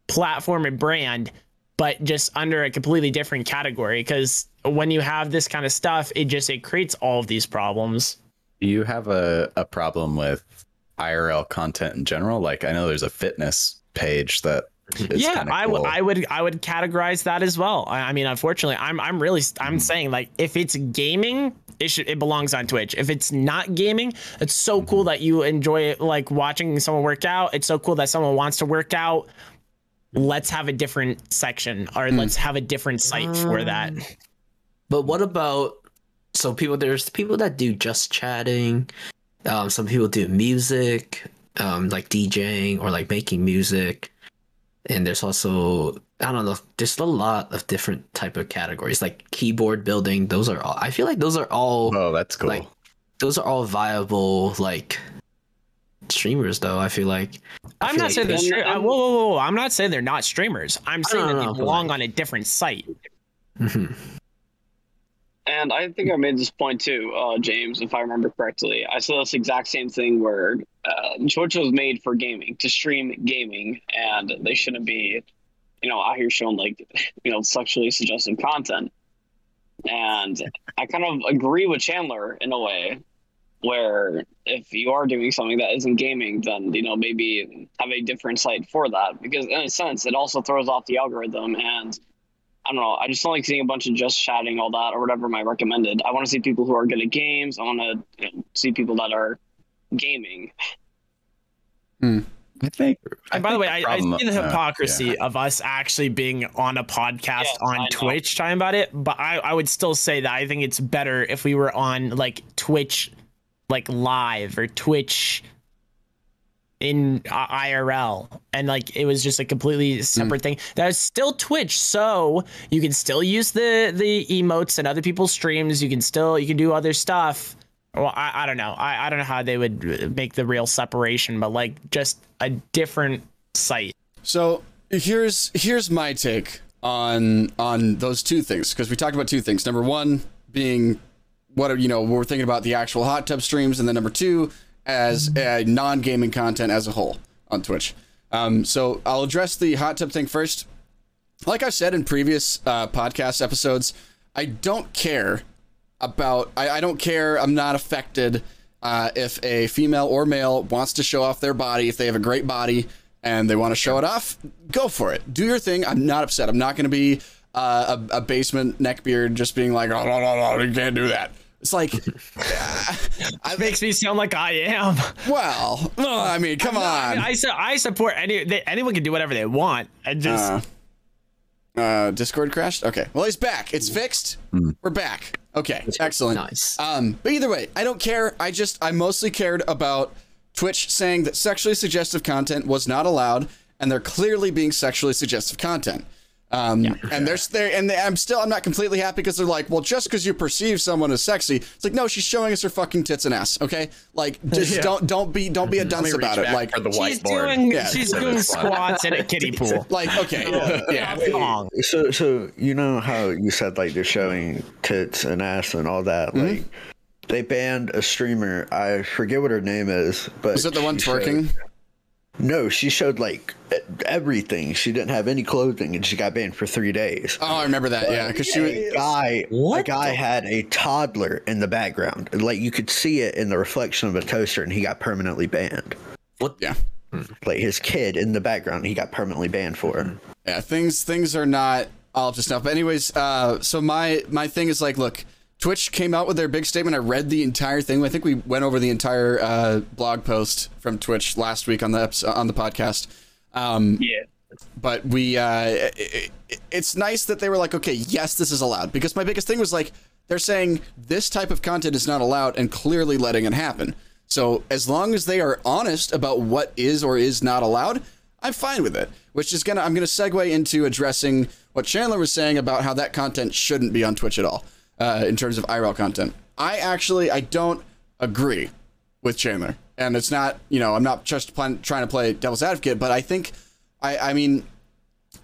platform and brand, but just under a completely different category. Because when you have this kind of stuff, it just it creates all of these problems. Do you have a, a problem with IRL content in general? Like I know there's a fitness page that is yeah, kinda I, w- cool. I would I would categorize that as well. I, I mean, unfortunately, I'm I'm really I'm Hmm. saying like if it's gaming, it should it belongs on Twitch. If it's not gaming, it's so cool Hmm. that you enjoy like watching someone work out. It's so cool that someone wants to work out. Let's have a different section, or Hmm. let's have a different site for that. But what about so people? There's people that do just chatting. Um, some people do music, um, like DJing or like making music. And there's also I don't know. There's a lot of different type of categories, like keyboard building. Those are all. I feel like those are all. Oh, that's cool. like those are all viable like streamers though i feel like I I'm not like saying they're they- stre- uh, whoa, whoa, whoa, I'm not saying they're not streamers. I'm saying that no, they belong like- on a different site. Mhm. And I think I made this point too, uh, James, if I remember correctly. I saw this exact same thing where uh, Twitch was made for gaming, to stream gaming, and they shouldn't be, you know, out here showing like, you know, sexually suggestive content. And I kind of agree with Chandler in a way, where if you are doing something that isn't gaming, then you know maybe have a different site for that, because in a sense, it also throws off the algorithm and. I don't know. I just don't like seeing a bunch of just chatting all that or whatever my recommended. I want to see people who are good at games. I want to you know, see people that are gaming. I think. And by the way, I, I see the uh, hypocrisy of us actually being on a podcast Yes, on I know. Twitch talking about it, but I, I would still say that I think it's better if we were on like Twitch, like live or Twitch in uh, IRL, and like it was just a completely separate thing. That's still Twitch, so you can still use the the emotes and other people's streams. You can still you can do other stuff. Well, I, I don't know. I, I don't know how they would make the real separation, but like just a different site. So here's here's my take on on those two things because we talked about two things. Number one being what are you know we're thinking about the actual hot tub streams, and then number two as a non gaming content as a whole on Twitch. Um, so I'll address the hot tub thing first. Like I said in previous uh, podcast episodes, I don't care about. I, I don't care. I'm not affected uh, if a female or male wants to show off their body. If they have a great body and they want to show it off, go for it. Do your thing. I'm not upset. I'm not going to be uh, a, a basement neckbeard just being like, oh, no, no, no, you can't do that. It's like, It makes me sound like I am. well, well, I mean, come I, on. mean, I, su- I support any. They, anyone can do whatever they want. I just. Uh, uh, Discord crashed. Okay, well, he's back. It's fixed. We're back. Okay, excellent. Nice. Um, but either way, I don't care. I just I mostly cared about Twitch saying that sexually suggestive content was not allowed, and they're clearly being sexually suggestive content. Um, and there's there, and they, I'm still I'm not completely happy because they're like, well, just because you perceive someone as sexy, it's like, no, she's showing us her fucking tits and ass. Okay, like just Yeah. don't don't be don't be a Let dunce about it. Like for the she's doing. Yeah. she's doing squats in a kiddie pool. like okay, yeah. Wrong. So, so you know how you said like they're showing tits and ass and all that. Mm-hmm. Like, they banned a streamer. I forget what her name is, but Was it the one she showed- twerking? No, she showed like e- everything. She didn't have any clothing, and she got banned for three days. Oh, I remember that. Yeah, because she was. A guy, What a guy the- had a toddler in the background. Like you could see it in the reflection of a toaster, and he got permanently banned. What? Yeah. Like his kid in the background, he got permanently banned for. yeah things things are not all up to snuff but anyways uh so my my thing is like look twitch came out with their big statement. I read the entire thing. I think we went over the entire uh blog post from twitch last week on the episode, on the podcast. Um Yeah. but we uh it, it- it's nice that they were like okay yes this is allowed. Because my biggest thing was like they're saying this type of content is not allowed and clearly letting it happen. So as long as they are honest about what is or is not allowed i'm fine with it. Which is gonna i'm gonna segue into addressing what chandler was saying about how that content shouldn't be on twitch at all uh, in terms of irl content i actually i don't agree with Chandler. And it's not, you know, I'm not just plan- trying to play devil's advocate, but I think, I, I mean,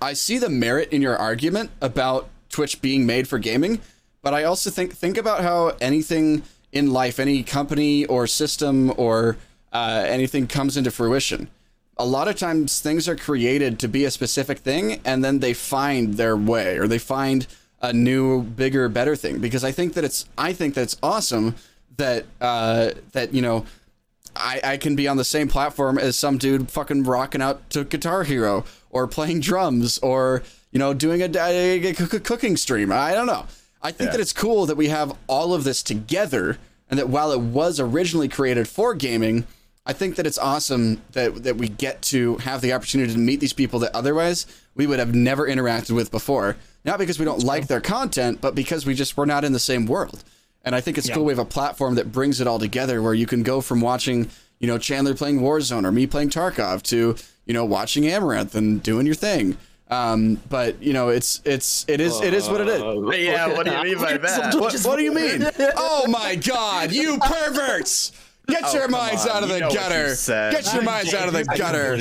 I see the merit in your argument about Twitch being made for gaming, but I also think think about how anything in life, any company or system or uh, anything comes into fruition. A lot of times things are created to be a specific thing, and then they find their way or they find a new, bigger, better thing. Because I think that it's I think that it's awesome that uh, that you know I, I can be on the same platform as some dude fucking rocking out to Guitar Hero or playing drums or you know doing a, a- a coo- cooking stream. I don't know. I think that it's cool that we have all of this together, and that while it was originally created for gaming, I think that it's awesome that that we get to have the opportunity to meet these people that otherwise we would have never interacted with before. Not because we don't like their content, but because we just we're not in the same world. And I think it's cool we have a platform that brings it all together where you can go from watching, you know, Chandler playing Warzone or me playing Tarkov to, you know, watching Amouranth and doing your thing. Um, but you know, it's it's it is it is what it is. Yeah, what do you mean by that? What, what do you mean? Oh my god, you perverts! Get your minds out of the you gutter. Get your minds out of the gutter.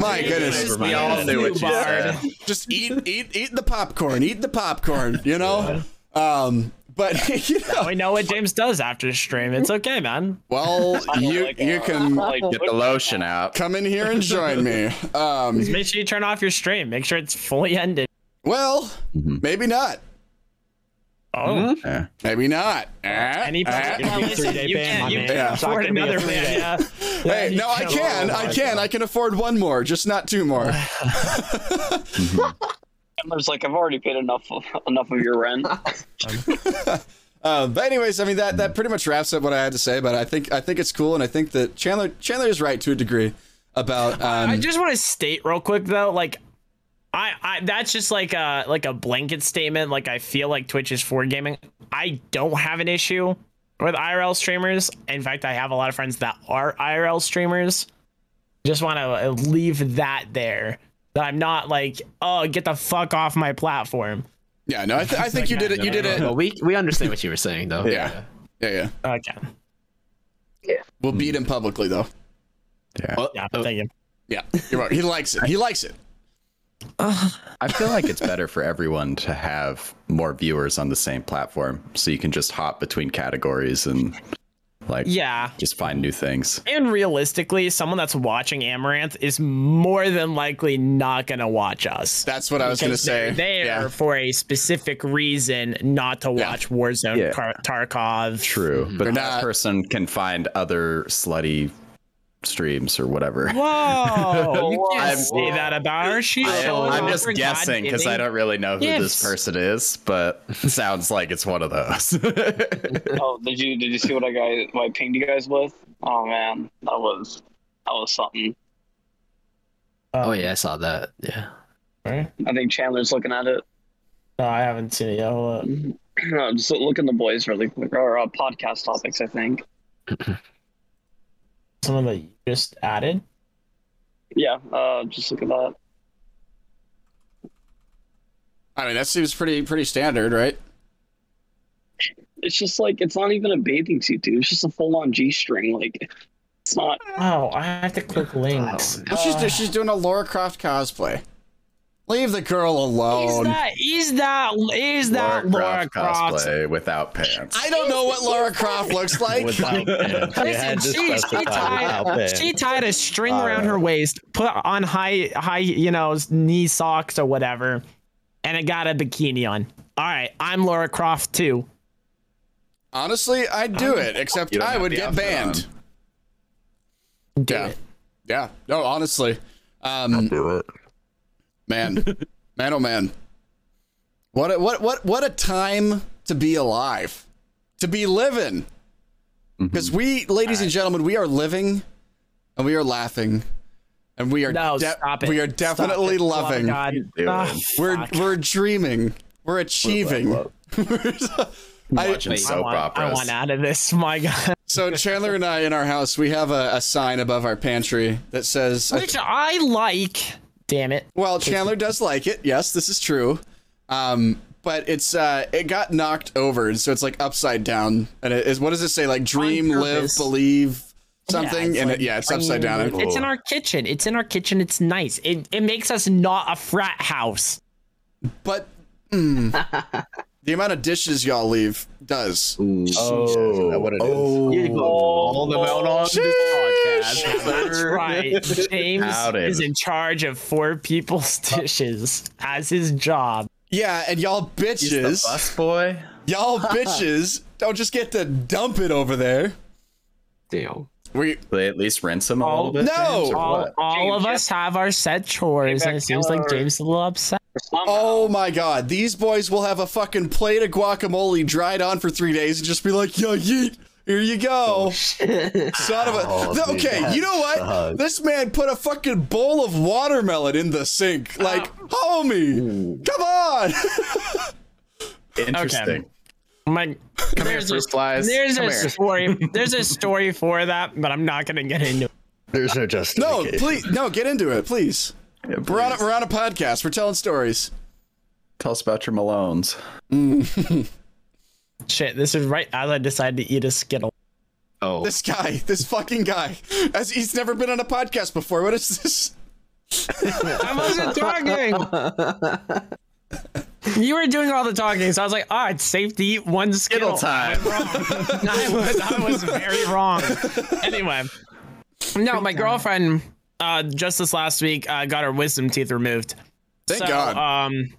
My goodness. We all knew what you said. Just eat eat eat the popcorn. Eat the popcorn, you know? Um but you know, We know what James does after the stream. It's okay, man. well, you Like, you can like, Get the lotion out. come in here and join me. Um Make sure you turn off your stream. Make sure it's fully ended. well, maybe not. Oh, Yeah. Maybe not. Eh? any Eh? well, listen, you can you Yeah. afford another man. Yeah. Hey, no, I can. I can. I can afford one more, just not two more. I Chandler's like, I've already paid enough of, enough of your rent. Uh, but anyways, I mean that that pretty much wraps up what I had to say. But I think I think it's cool, and I think that Chandler Chandler is right to a degree about. Um, I just want to state real quick though, like I, I that's just like a like a blanket statement. Like I feel like Twitch is for gaming. I don't have an issue with IRL streamers. In fact, I have a lot of friends that are IRL streamers. Just want to leave that there. That I'm not like, oh, get the fuck off my platform. yeah, no, I, th- I think you did it. You did it. Well, we we understand what you were saying though. Yeah. Yeah, yeah. Okay. Yeah. We'll beat him publicly though. Yeah. Well, Yeah. oh, Thank you. Yeah, you're right. He likes it. He likes it. I feel like it's better for everyone to have more viewers on the same platform, so you can just hop between categories and like Yeah. just find new things. And realistically, someone that's watching Amouranth is more than likely not going to watch us. That's what I was gonna Because they're say. there Yeah. for a specific reason, not to Yeah. watch Warzone Yeah. Tar- Tarkov. True, mm-hmm. but They're that not- person can find other slutty streams or whatever. Whoa, you can't I'm- say that about her. She's I, showing I'm just guessing because I don't really know who Yes. this person is, but sounds like it's one of those. Oh, did you did you see what I got? What I pinged you guys with? Oh man, that was that was something. Oh yeah, I saw that. Yeah. Right? I think Chandler's looking at it. No, I haven't seen it yet. Hold up. No, just look in the boys really quick, or uh, podcast topics. I think. Someone that you just added. Yeah, uh, just look at that. I mean, that seems pretty pretty standard, right? It's just like it's not even a bathing suit, dude. It's just a full on G string. Like, it's not. Oh, I have to click links. Well, she's she's doing a Laura Croft cosplay. Leave the girl alone. Is alone. that is that is that Laura Croft? cosplay without pants. I don't know what Laura Croft looks like. Without pants. You had to Listen, she, she, tied, she tied a string All around her waist, put on high high you know knee socks or whatever, and it got a bikini on. All right, I'm Laura Croft too. Honestly, I'd do it, except I would get outfit banned. Do Yeah. it. Yeah. No, honestly. Um, Do it. Man, man, oh man, what a, what what what a time to be alive, to be living. Because we, ladies and gentlemen, we are living, and we are laughing, and we are No, de- stop it. we are Stop definitely it. Oh, loving. God. doing? Ah, We're fuck. we're dreaming. We're achieving. I, Watching Wait, I soap want, I want out of this. My God. so Chandler and I in our house, we have a, a sign above our pantry that says, Which I like. Damn it. "Well, Chandler does like it. Yes, this is true." Um, but it's uh, it got knocked over, so it's like upside down. And it is what does it say? Like dream, live, believe, something. it's and like it, yeah, it's upside down. It's in our kitchen. It's in our kitchen. It's nice. It it makes us not a frat house. But mm, the amount of dishes y'all leave does. Mm. Oh, is that what it is? Oh. Oh. all the out on That's right. James Howdy. is in charge of four people's uh, dishes as his job. Yeah, and y'all He's the bitches, bus boy. y'all bitches, don't just get to dump it over there. Damn. We They at least rinse him a Oh, little bit. no. James, or All, what? all of James, us have our set chores, and it seems like James is a little upset. Oh my god, these boys will have a fucking plate of guacamole dried on for three days and just be like, yo, yeet, here you go. Oh, Son of a. Oh, Th- dude, okay, that you know what? sucks. This man put a fucking bowl of watermelon in the sink. Like, uh, homie, come on. Interesting. My, there's a, flies. there's Come a here. story. There's a story for that, but I'm not gonna get into it. There's no no, please, no, get into it, please. Yeah, We're on, a, we're on a podcast. We're telling stories. Tell us about your Malones. Mm. Shit, this is right as I decided to eat a Skittle. Oh, This guy, this fucking guy, as he's never been on a podcast before. What is this? I wasn't talking. You were doing all the talking, so I was like, "Oh, it's safe to eat one Skittle." Skittle time. I was, I was very wrong. Anyway, no, my girlfriend uh, just this last week uh, got her wisdom teeth removed. Thank So, God. Um,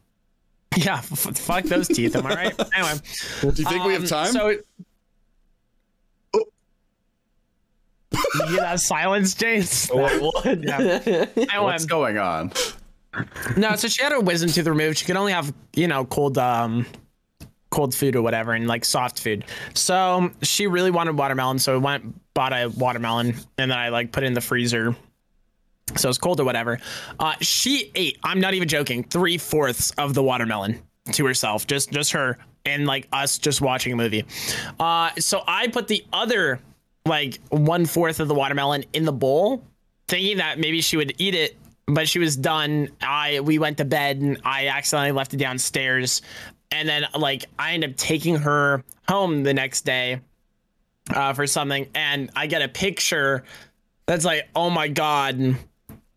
yeah, f- fuck those teeth. Am I right? Anyway, Do you think we have um, time? So. You hear that silence, James? Yeah. Anyway, What's going on? No, so she had her wisdom tooth removed. She could only have, you know, cold um cold food or whatever and like soft food. So she really wanted watermelon, so we went bought a watermelon and then I like put it in the freezer. So it's cold or whatever. Uh she ate, I'm not even joking, three fourths of the watermelon to herself. Just just her and like us just watching a movie. Uh so I put the other like one fourth of the watermelon in the bowl, thinking that maybe she would eat it but she was done. I we went to bed and I accidentally left it downstairs. And then like I end up taking her home the next day uh, for something, and I get a picture that's like, oh my god,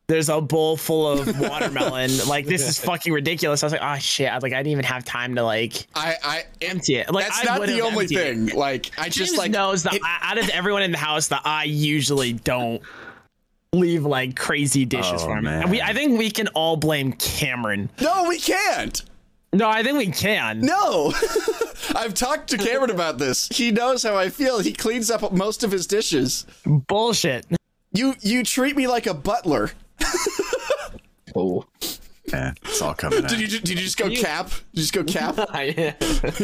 there's a bowl full of watermelon. like this is fucking ridiculous. I was like, oh shit! I like I didn't even have time to like I, I, empty it. Like that's I not the only emptied it. thing. Like, I just like knows that it- I- out of everyone in the house that I usually don't leave like crazy dishes Oh, for me. man. We I think we can all blame Cameron. no, we can't. No, I think we can. No, I've talked to Cameron about this. He knows how I feel. He cleans up most of his dishes. Bullshit. You, you treat me like a butler. Oh. Yeah, it's all coming out. Did you, did you just go cap? Did you just go cap? yeah.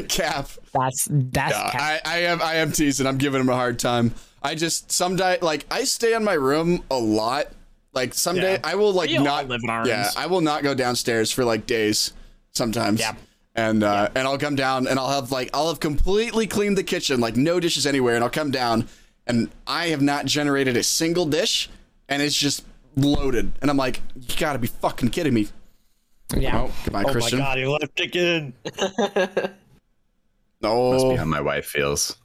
cap. That's that's Uh, cap. I, I am I am teasing. I'm giving him a hard time. I just some day like I stay in my room a lot. Like someday Yeah. I will like We not live in our yeah rooms. I will not go downstairs for like days sometimes. Yeah. And uh, and I'll come down and I'll have like I'll have completely cleaned the kitchen like no dishes anywhere and I'll come down and I have not generated a single dish and it's just loaded and I'm like you gotta be fucking kidding me. yeah. Oh goodbye Christian. he left again. No. Must be how my wife feels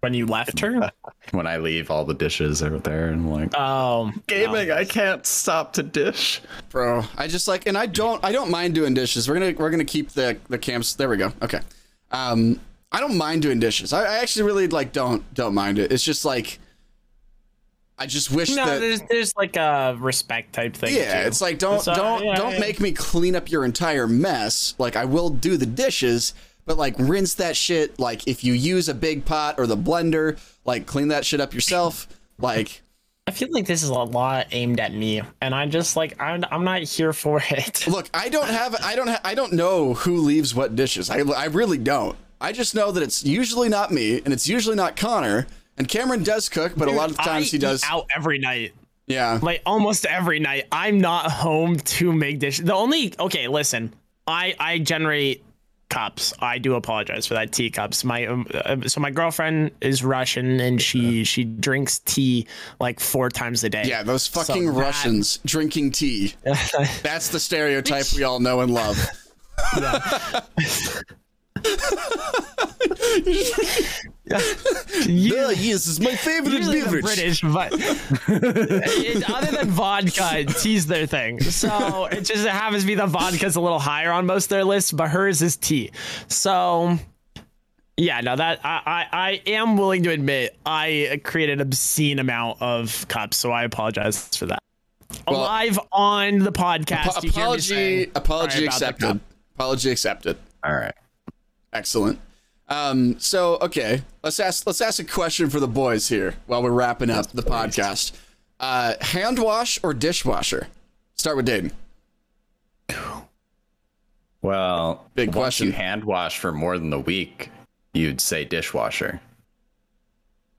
When you left her. when I leave all the dishes are there and like Oh. gaming. I can't stop to dish. bro i just like and i don't i don't mind doing dishes we're gonna we're gonna keep the the camps there we go okay um i don't mind doing dishes i, I actually really like don't don't mind it it's just like i just wish No, that there's there's like a respect type thing. yeah too. it's like don't So, don't yeah, don't yeah. make me clean up your entire mess like i will do the dishes but like rinse that shit like if you use a big pot or the blender like clean that shit up yourself like I feel like this is a lot aimed at me, and I just like I'm, I'm not here for it. Look, I don't have, I don't, ha- I don't know who leaves what dishes. I, I really don't. I just know that it's usually not me, and it's usually not Connor. And Cameron does cook, but a lot of I times he does. out every night. Yeah, like almost every night i'm not home to make dishes the only okay listen i i generate cups i do apologize for that teacups my um, uh, so my girlfriend is russian and she she drinks tea like four times a day yeah. Those fucking that- Russians drinking tea. That's the stereotype we all know and love. You- yes, it's my favorite Usually the British, but it- other than vodka, tea's their thing. So it just happens to be the vodka's a little higher on most of their lists, but hers is tea. So yeah, no, that I, I, I am willing to admit I created an obscene amount of cups, so I apologize for that. Well, Live on the podcast, me apology, saying, apology sorry about the accepted. Apology accepted. All right. Excellent. Um, so okay, let's ask let's ask a question for the boys here while we're wrapping up the podcast. Uh, hand wash or dishwasher? Start with Dayton. Well, Big question. you hand wash for more than a week, you'd say dishwasher.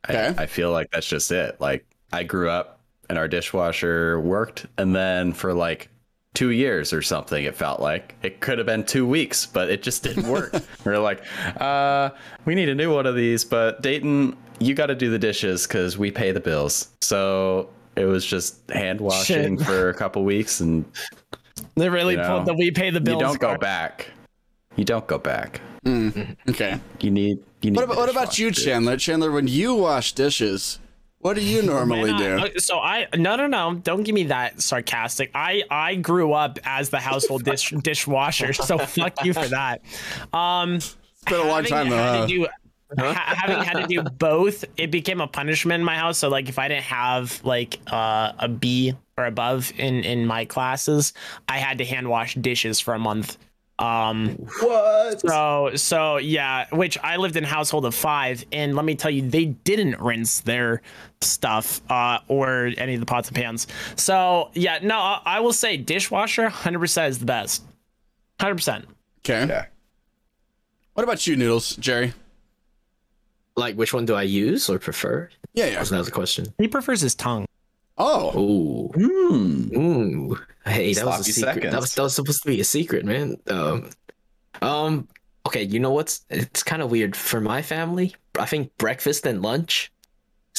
Okay. I, I feel like that's just it. Like I grew up and our dishwasher worked, and then for like two years or something, it felt like it could have been two weeks, but it just didn't work. we are like, uh, we need a new one of these, but Dayton, you got to do the dishes because we pay the bills. So it was just hand washing Shit. for a couple weeks, and They really You pulled know, the we pay the bills. you don't go back. You don't go back. Okay. You need. You need. What about what about you, dishwasher. Chandler? Chandler, when you wash dishes, what do you normally Man, do? So I no no no don't give me that sarcastic. I I grew up as the household dish dishwasher, so fuck you for that. Um, It's been a long time though. had huh? to do- ha- having had to do both, it became a punishment in my house. So like if I didn't have like uh, a B or above in in my classes, I had to hand wash dishes for a month. Um, What? so so yeah, which I lived in a household of five, and let me tell you, they didn't rinse their stuff uh, or any of the pots and pans. So yeah, no, I, I will say dishwasher, hundred percent is the best, hundred percent. Okay. Yeah. What about you, Noodles, Jerry? Like, which one do I use or prefer? Yeah, yeah. That was the question. He prefers his tongue. Oh, Ooh. Hmm. Ooh. Hey, that was a secret. That was, that was supposed to be a secret, man. Um, um, okay, you know what's it's kind of weird for my family. I think breakfast and lunch,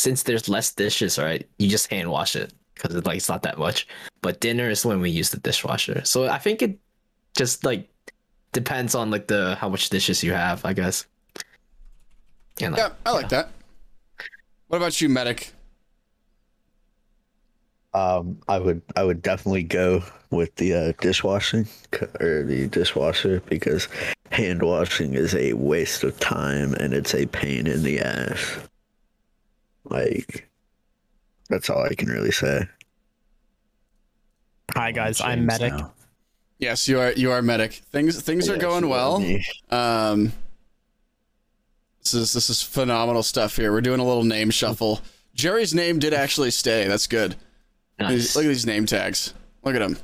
since there's less dishes, right? You just hand wash it because it's like it's not that much. But dinner is when we use the dishwasher. So I think it just like depends on like the how much dishes you have, I guess. And like, yeah, I like that. What about you, medic? Um, I would I would definitely go with the uh, dishwashing or the dishwasher because hand washing is a waste of time and it's a pain in the ass. Like, that's all I can really say. Hi guys, I'm James medic. now. Yes, you are. You are medic. Things things are Yeah, going so well. me. Um, this is this is phenomenal stuff here. We're doing a little name shuffle. Jerry's name did actually stay. That's good. Nice. Look at these name tags. Look at them.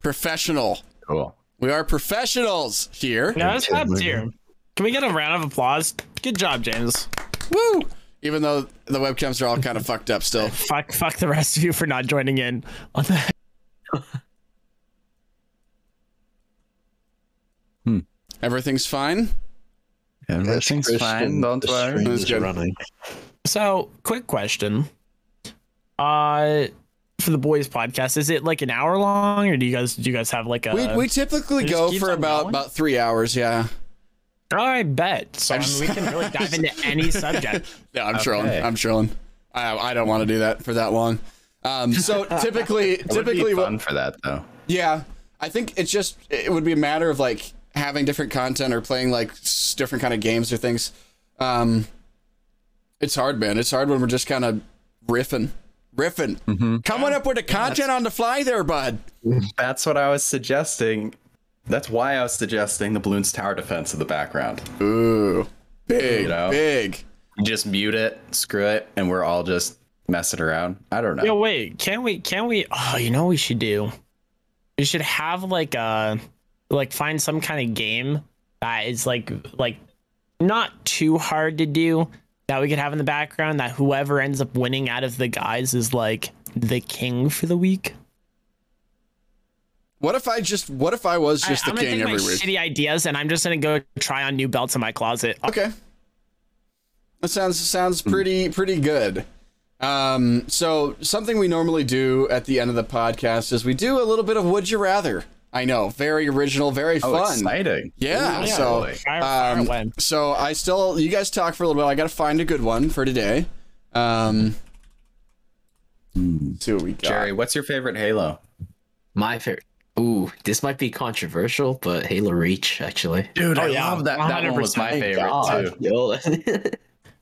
Professional. Cool. We are professionals here. No, it's top tier. Can we get a round of applause? Good job, James. Woo! Even though the webcams are all kind of fucked up still. Fuck, fuck the rest of you for not joining in on that. Everything's fine. Everything's Christian, fine. Don't worry. stream That's is good. running. So, quick question. Uh, for the boys podcast, is it like an hour long, or do you guys do you guys have like a? We, we typically go for about going? about three hours. Yeah. I bet. So I I mean, just- we can really dive into any subject. Yeah, I'm Okay. trolling. I'm trolling. I I don't want to do that for that long. Um, so typically, It would typically, be what- fun for that though. Yeah, I think it's just it would be a matter of like having different content or playing like different kind of games or things. Um, it's hard, man. It's hard when we're just kind of riffing, riffing, Mm-hmm. coming up with the content on the fly, there, bud. That's what I was suggesting. That's why I was suggesting the Bloons Tower Defense in the background. Ooh, big, You know? big. Just mute it, screw it, and we're all just messing around. I don't know. Yo, wait, can we? Can we? Oh, you know what we should do? We should have like a, like find some kind of game that is like like not too hard to do that we could have in the background that whoever ends up winning out of the guys is like the king for the week. What if I just? What if I was just I, the am king every my week? shitty ideas and I'm just gonna go try on new belts in my closet. Okay. That sounds sounds pretty pretty good. Um, so something we normally do at the end of the podcast is we do a little bit of would you rather. I know, very original, very oh, fun. exciting. Yeah. Yeah, so Fire, fire um, so I still you guys talk for a little bit. I got to find a good one for today. Um, let's see what we got. Jerry, what's your favorite Halo? My favorite. Ooh, this might be controversial, but Halo Reach actually. Dude, Oh, I yeah, love that. That one was my favorite God, too.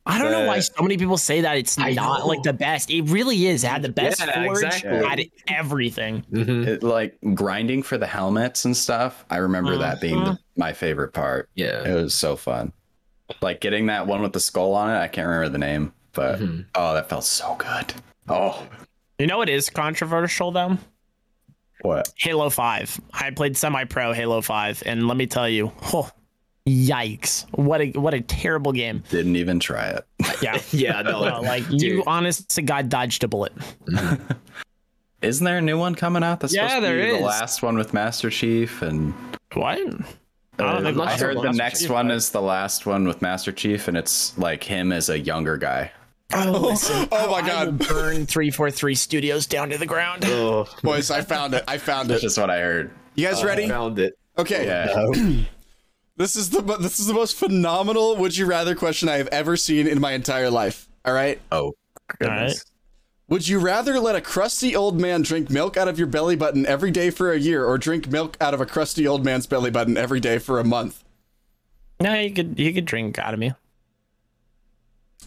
I don't know why so many people say that it's I not know. like the best. It really is. It had the best Yeah, forge, exactly. had everything. Mhm. It, like grinding for the helmets and stuff. I remember that being Uh-huh. the, my favorite part. Yeah. It was so fun. Like getting that one with the skull on it. I can't remember the name, but Mhm. oh, that felt so good. Oh, You know what is controversial though? What? Halo 5. I played semi-pro Halo 5 and let me tell you, oh, yikes. What a what a terrible game. Didn't even try it. Yeah. Yeah, no, No, like you dude. honest to God dodged a bullet. Isn't there a new one coming out? That's Yeah, supposed to be is. the last one with Master Chief and What? I Uh, think I heard the the next Chief. one is the last one with Master Chief, and it's like him as a younger guy. Oh, oh, listen. Oh my I God. will burn 343 Studios down to the ground. Oh, Boys, I found it. I found That's it. just what I heard. You guys ready? I found it. Okay. Yeah. This is the this is the most phenomenal would you rather question I have ever seen in my entire life. All right. Oh, goodness. Would you rather let a crusty old man drink milk out of your belly button every day for a year or drink milk out of a crusty old man's belly button every day for a month? No, you could you could drink out of me.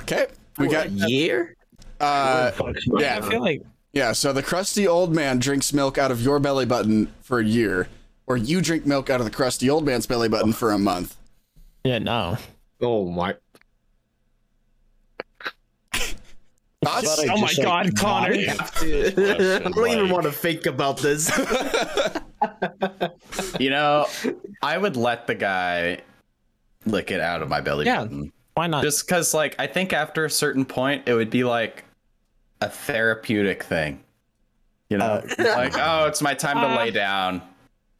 Okay. We got year. uh I yeah. feel like Yeah, so the crusty old man drinks milk out of your belly button for a year or you drink milk out of the crusty old man's belly button for a month. yeah, no. Oh my. Thoughts? Oh my just, like, god, Connor. I don't even want to think about this. You know, I would let the guy lick it out of my belly Yeah. button. Why not? Just because, like, I think after a certain point, it would be like a therapeutic thing. You know, uh, like, oh, it's my time to lay uh, down.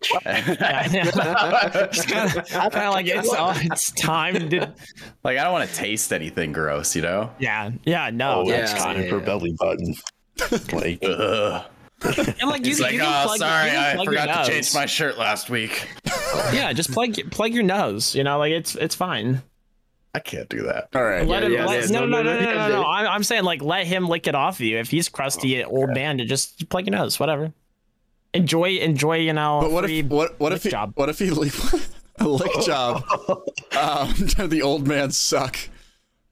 it's kind of like it's oh, it's time to Like, I don't want to taste anything gross, you know? yeah yeah no Oh, that's yeah. fine. Time for belly button. like, Ugh. and like you, He's you like, can oh, sorry, you can I forgot to change my shirt last week. yeah just plug plug your nose you know like it's it's fine I can't do that. All right. Let him, yeah, let- yeah, no, no, no, no, no, no. I'm, I'm saying like let him lick it off of you. If he's crusty old man, to just plug your nose, whatever. Enjoy, enjoy. You know. But what free if what what if he job. what if he leave a lick job? Um, the old man suck.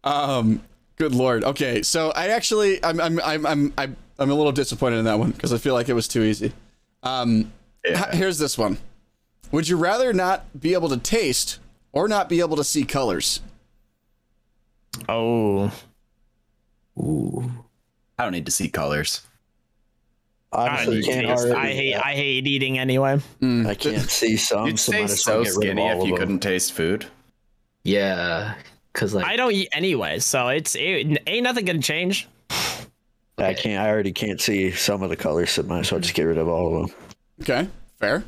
Um, good lord. Okay, so I actually I'm I'm I'm I'm I'm, I'm a little disappointed in that one because I feel like it was too easy. Um, Yeah. h- here's this one. Would you rather not be able to taste or not be able to see colors? Oh, Ooh. I don't need to see colors. I, Honestly, need can't taste. I hate, I hate eating anyway. Mm, I can't see some, You'd so stay so get rid of skinny if you them. couldn't taste food. Yeah, cause like I don't eat anyway, so it's it, ain't nothing gonna change. I can't. I already can't see some of the colors, so might as well just get rid of all of them. Okay, fair.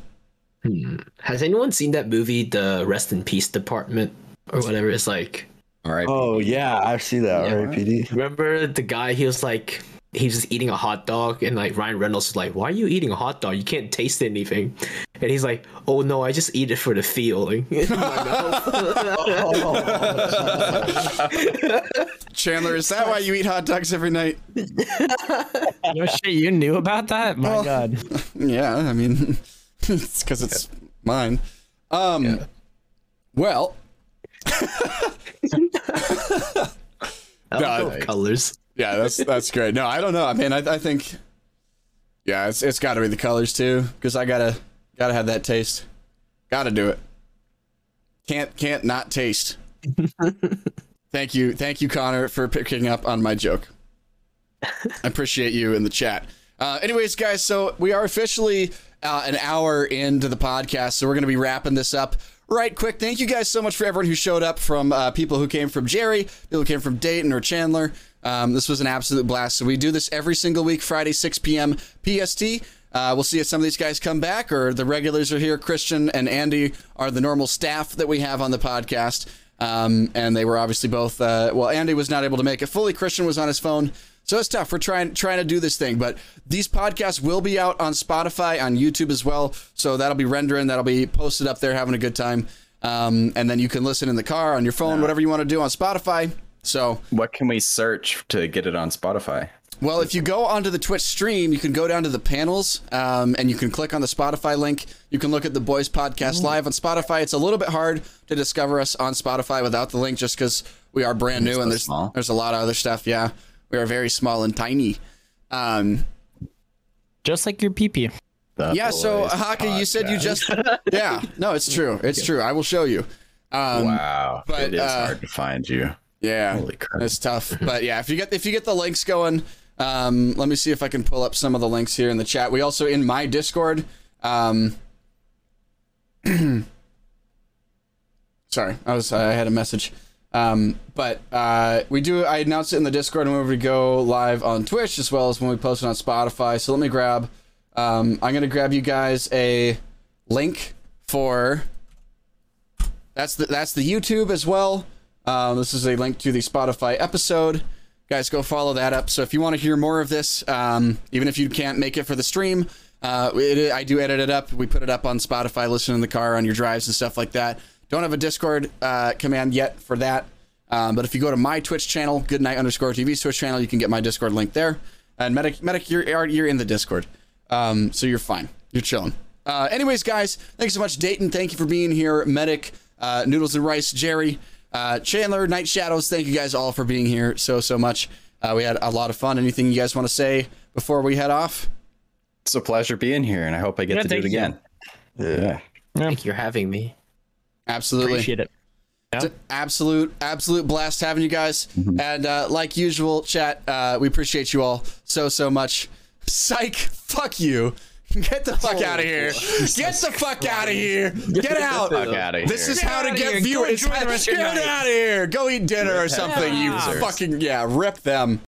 hmm. has anyone seen that movie, The Rest in Peace Department, or whatever? It's like All right. Oh yeah, I see that. Yeah. RIPD. remember the guy? He was like he was just eating a hot dog, and like Ryan Reynolds was like, "Why are you eating a hot dog? You can't taste anything." And he's like, "Oh no, I just eat it for the feeling." in. Chandler, is that why you eat hot dogs every night? No shit, you knew about that? My Well- God. Yeah, I mean, it's because it's mine. Um, well, I No, love I- colors. yeah, that's that's great. No, I don't know. I mean, I, I think, yeah, it's it's got to be the colors too, because I gotta gotta have that taste. Gotta do it. Can't can't not taste. thank you, thank you, Connor, for picking up on my joke. I appreciate you in the chat. Uh, anyways, guys, so we are officially uh, an hour into the podcast, so we're going to be wrapping this up right quick. Thank you guys so much for everyone who showed up from uh, people who came from Jerry, people who came from Dayton or Chandler. Um, this was an absolute blast. So we do this every single week, Friday, 6 p.m. PST. Uh, we'll see if some of these guys come back or the regulars are here. Christian and Andy are the normal staff that we have on the podcast. Um, and they were obviously both, uh, well, Andy was not able to make it fully. Christian was on his phone. So it's tough. We're trying trying to do this thing, but these podcasts will be out on Spotify, on YouTube as well. So that'll be rendering, that'll be posted up there, having a good time. Um, and then you can listen in the car, on your phone, whatever you want to do on Spotify. So, What can we search to get it on Spotify? well, if you go onto the Twitch stream, you can go down to the panels, um, and you can click on the Spotify link. You can look at the Boys Podcast live on Spotify. It's a little bit hard to discover us on Spotify without the link, just because we are brand new so and there's small. there's a lot of other stuff. Yeah, we are very small and tiny. Um, Just like your pee pee. Yeah, so Boys Haka, you said you just yeah. No, it's true. It's true. I will show you. Um, wow, but, it is uh, hard to find you. Yeah, Holy crap. it's tough. But yeah, if you get if you get the links going, um, let me see if I can pull up some of the links here in the chat. We also in my Discord. Um, sorry, I was I had a message. Um, but uh, we do. I announced it in the Discord and when we go live on Twitch as well as when we post it on Spotify. So let me grab. Um, I'm gonna grab you guys a link for. That's the that's the YouTube as well. Um, this is a link to the Spotify episode. Guys, go follow that up. So if you want to hear more of this, um, even if you can't make it for the stream, uh, it, I do edit it up. We put it up on Spotify, listen in the car on your drives and stuff like that. Don't have a Discord uh, command yet for that. Um, but if you go to my Twitch channel, goodnight underscore TV's Twitch channel, you can get my Discord link there. And Medic, Medic, you're you're in the Discord, um, so you're fine. You're chilling. Uh, anyways, guys, thanks so much, Dayton. Thank you for being here, Medic, uh, Noodles and Rice, Jerry, uh, Chandler, Night Shadows. Thank you guys all for being here so so much. Uh, we had a lot of fun. Anything you guys want to say before we head off? It's a pleasure being here, and I hope I get Yeah, to do it thank you. again. Yeah. Thank you for having me. Absolutely. Appreciate it. It's absolute, absolute blast having you guys. And uh, like usual, chat, uh, we appreciate you all so, so much. Psych, fuck you. Get the fuck out of here. Get the fuck out of here. Get out. Fuck outta This here. is how to get here. Go viewers. enjoy the rest of Get out of here. Go eat dinner or something, you fucking, yeah, rip them.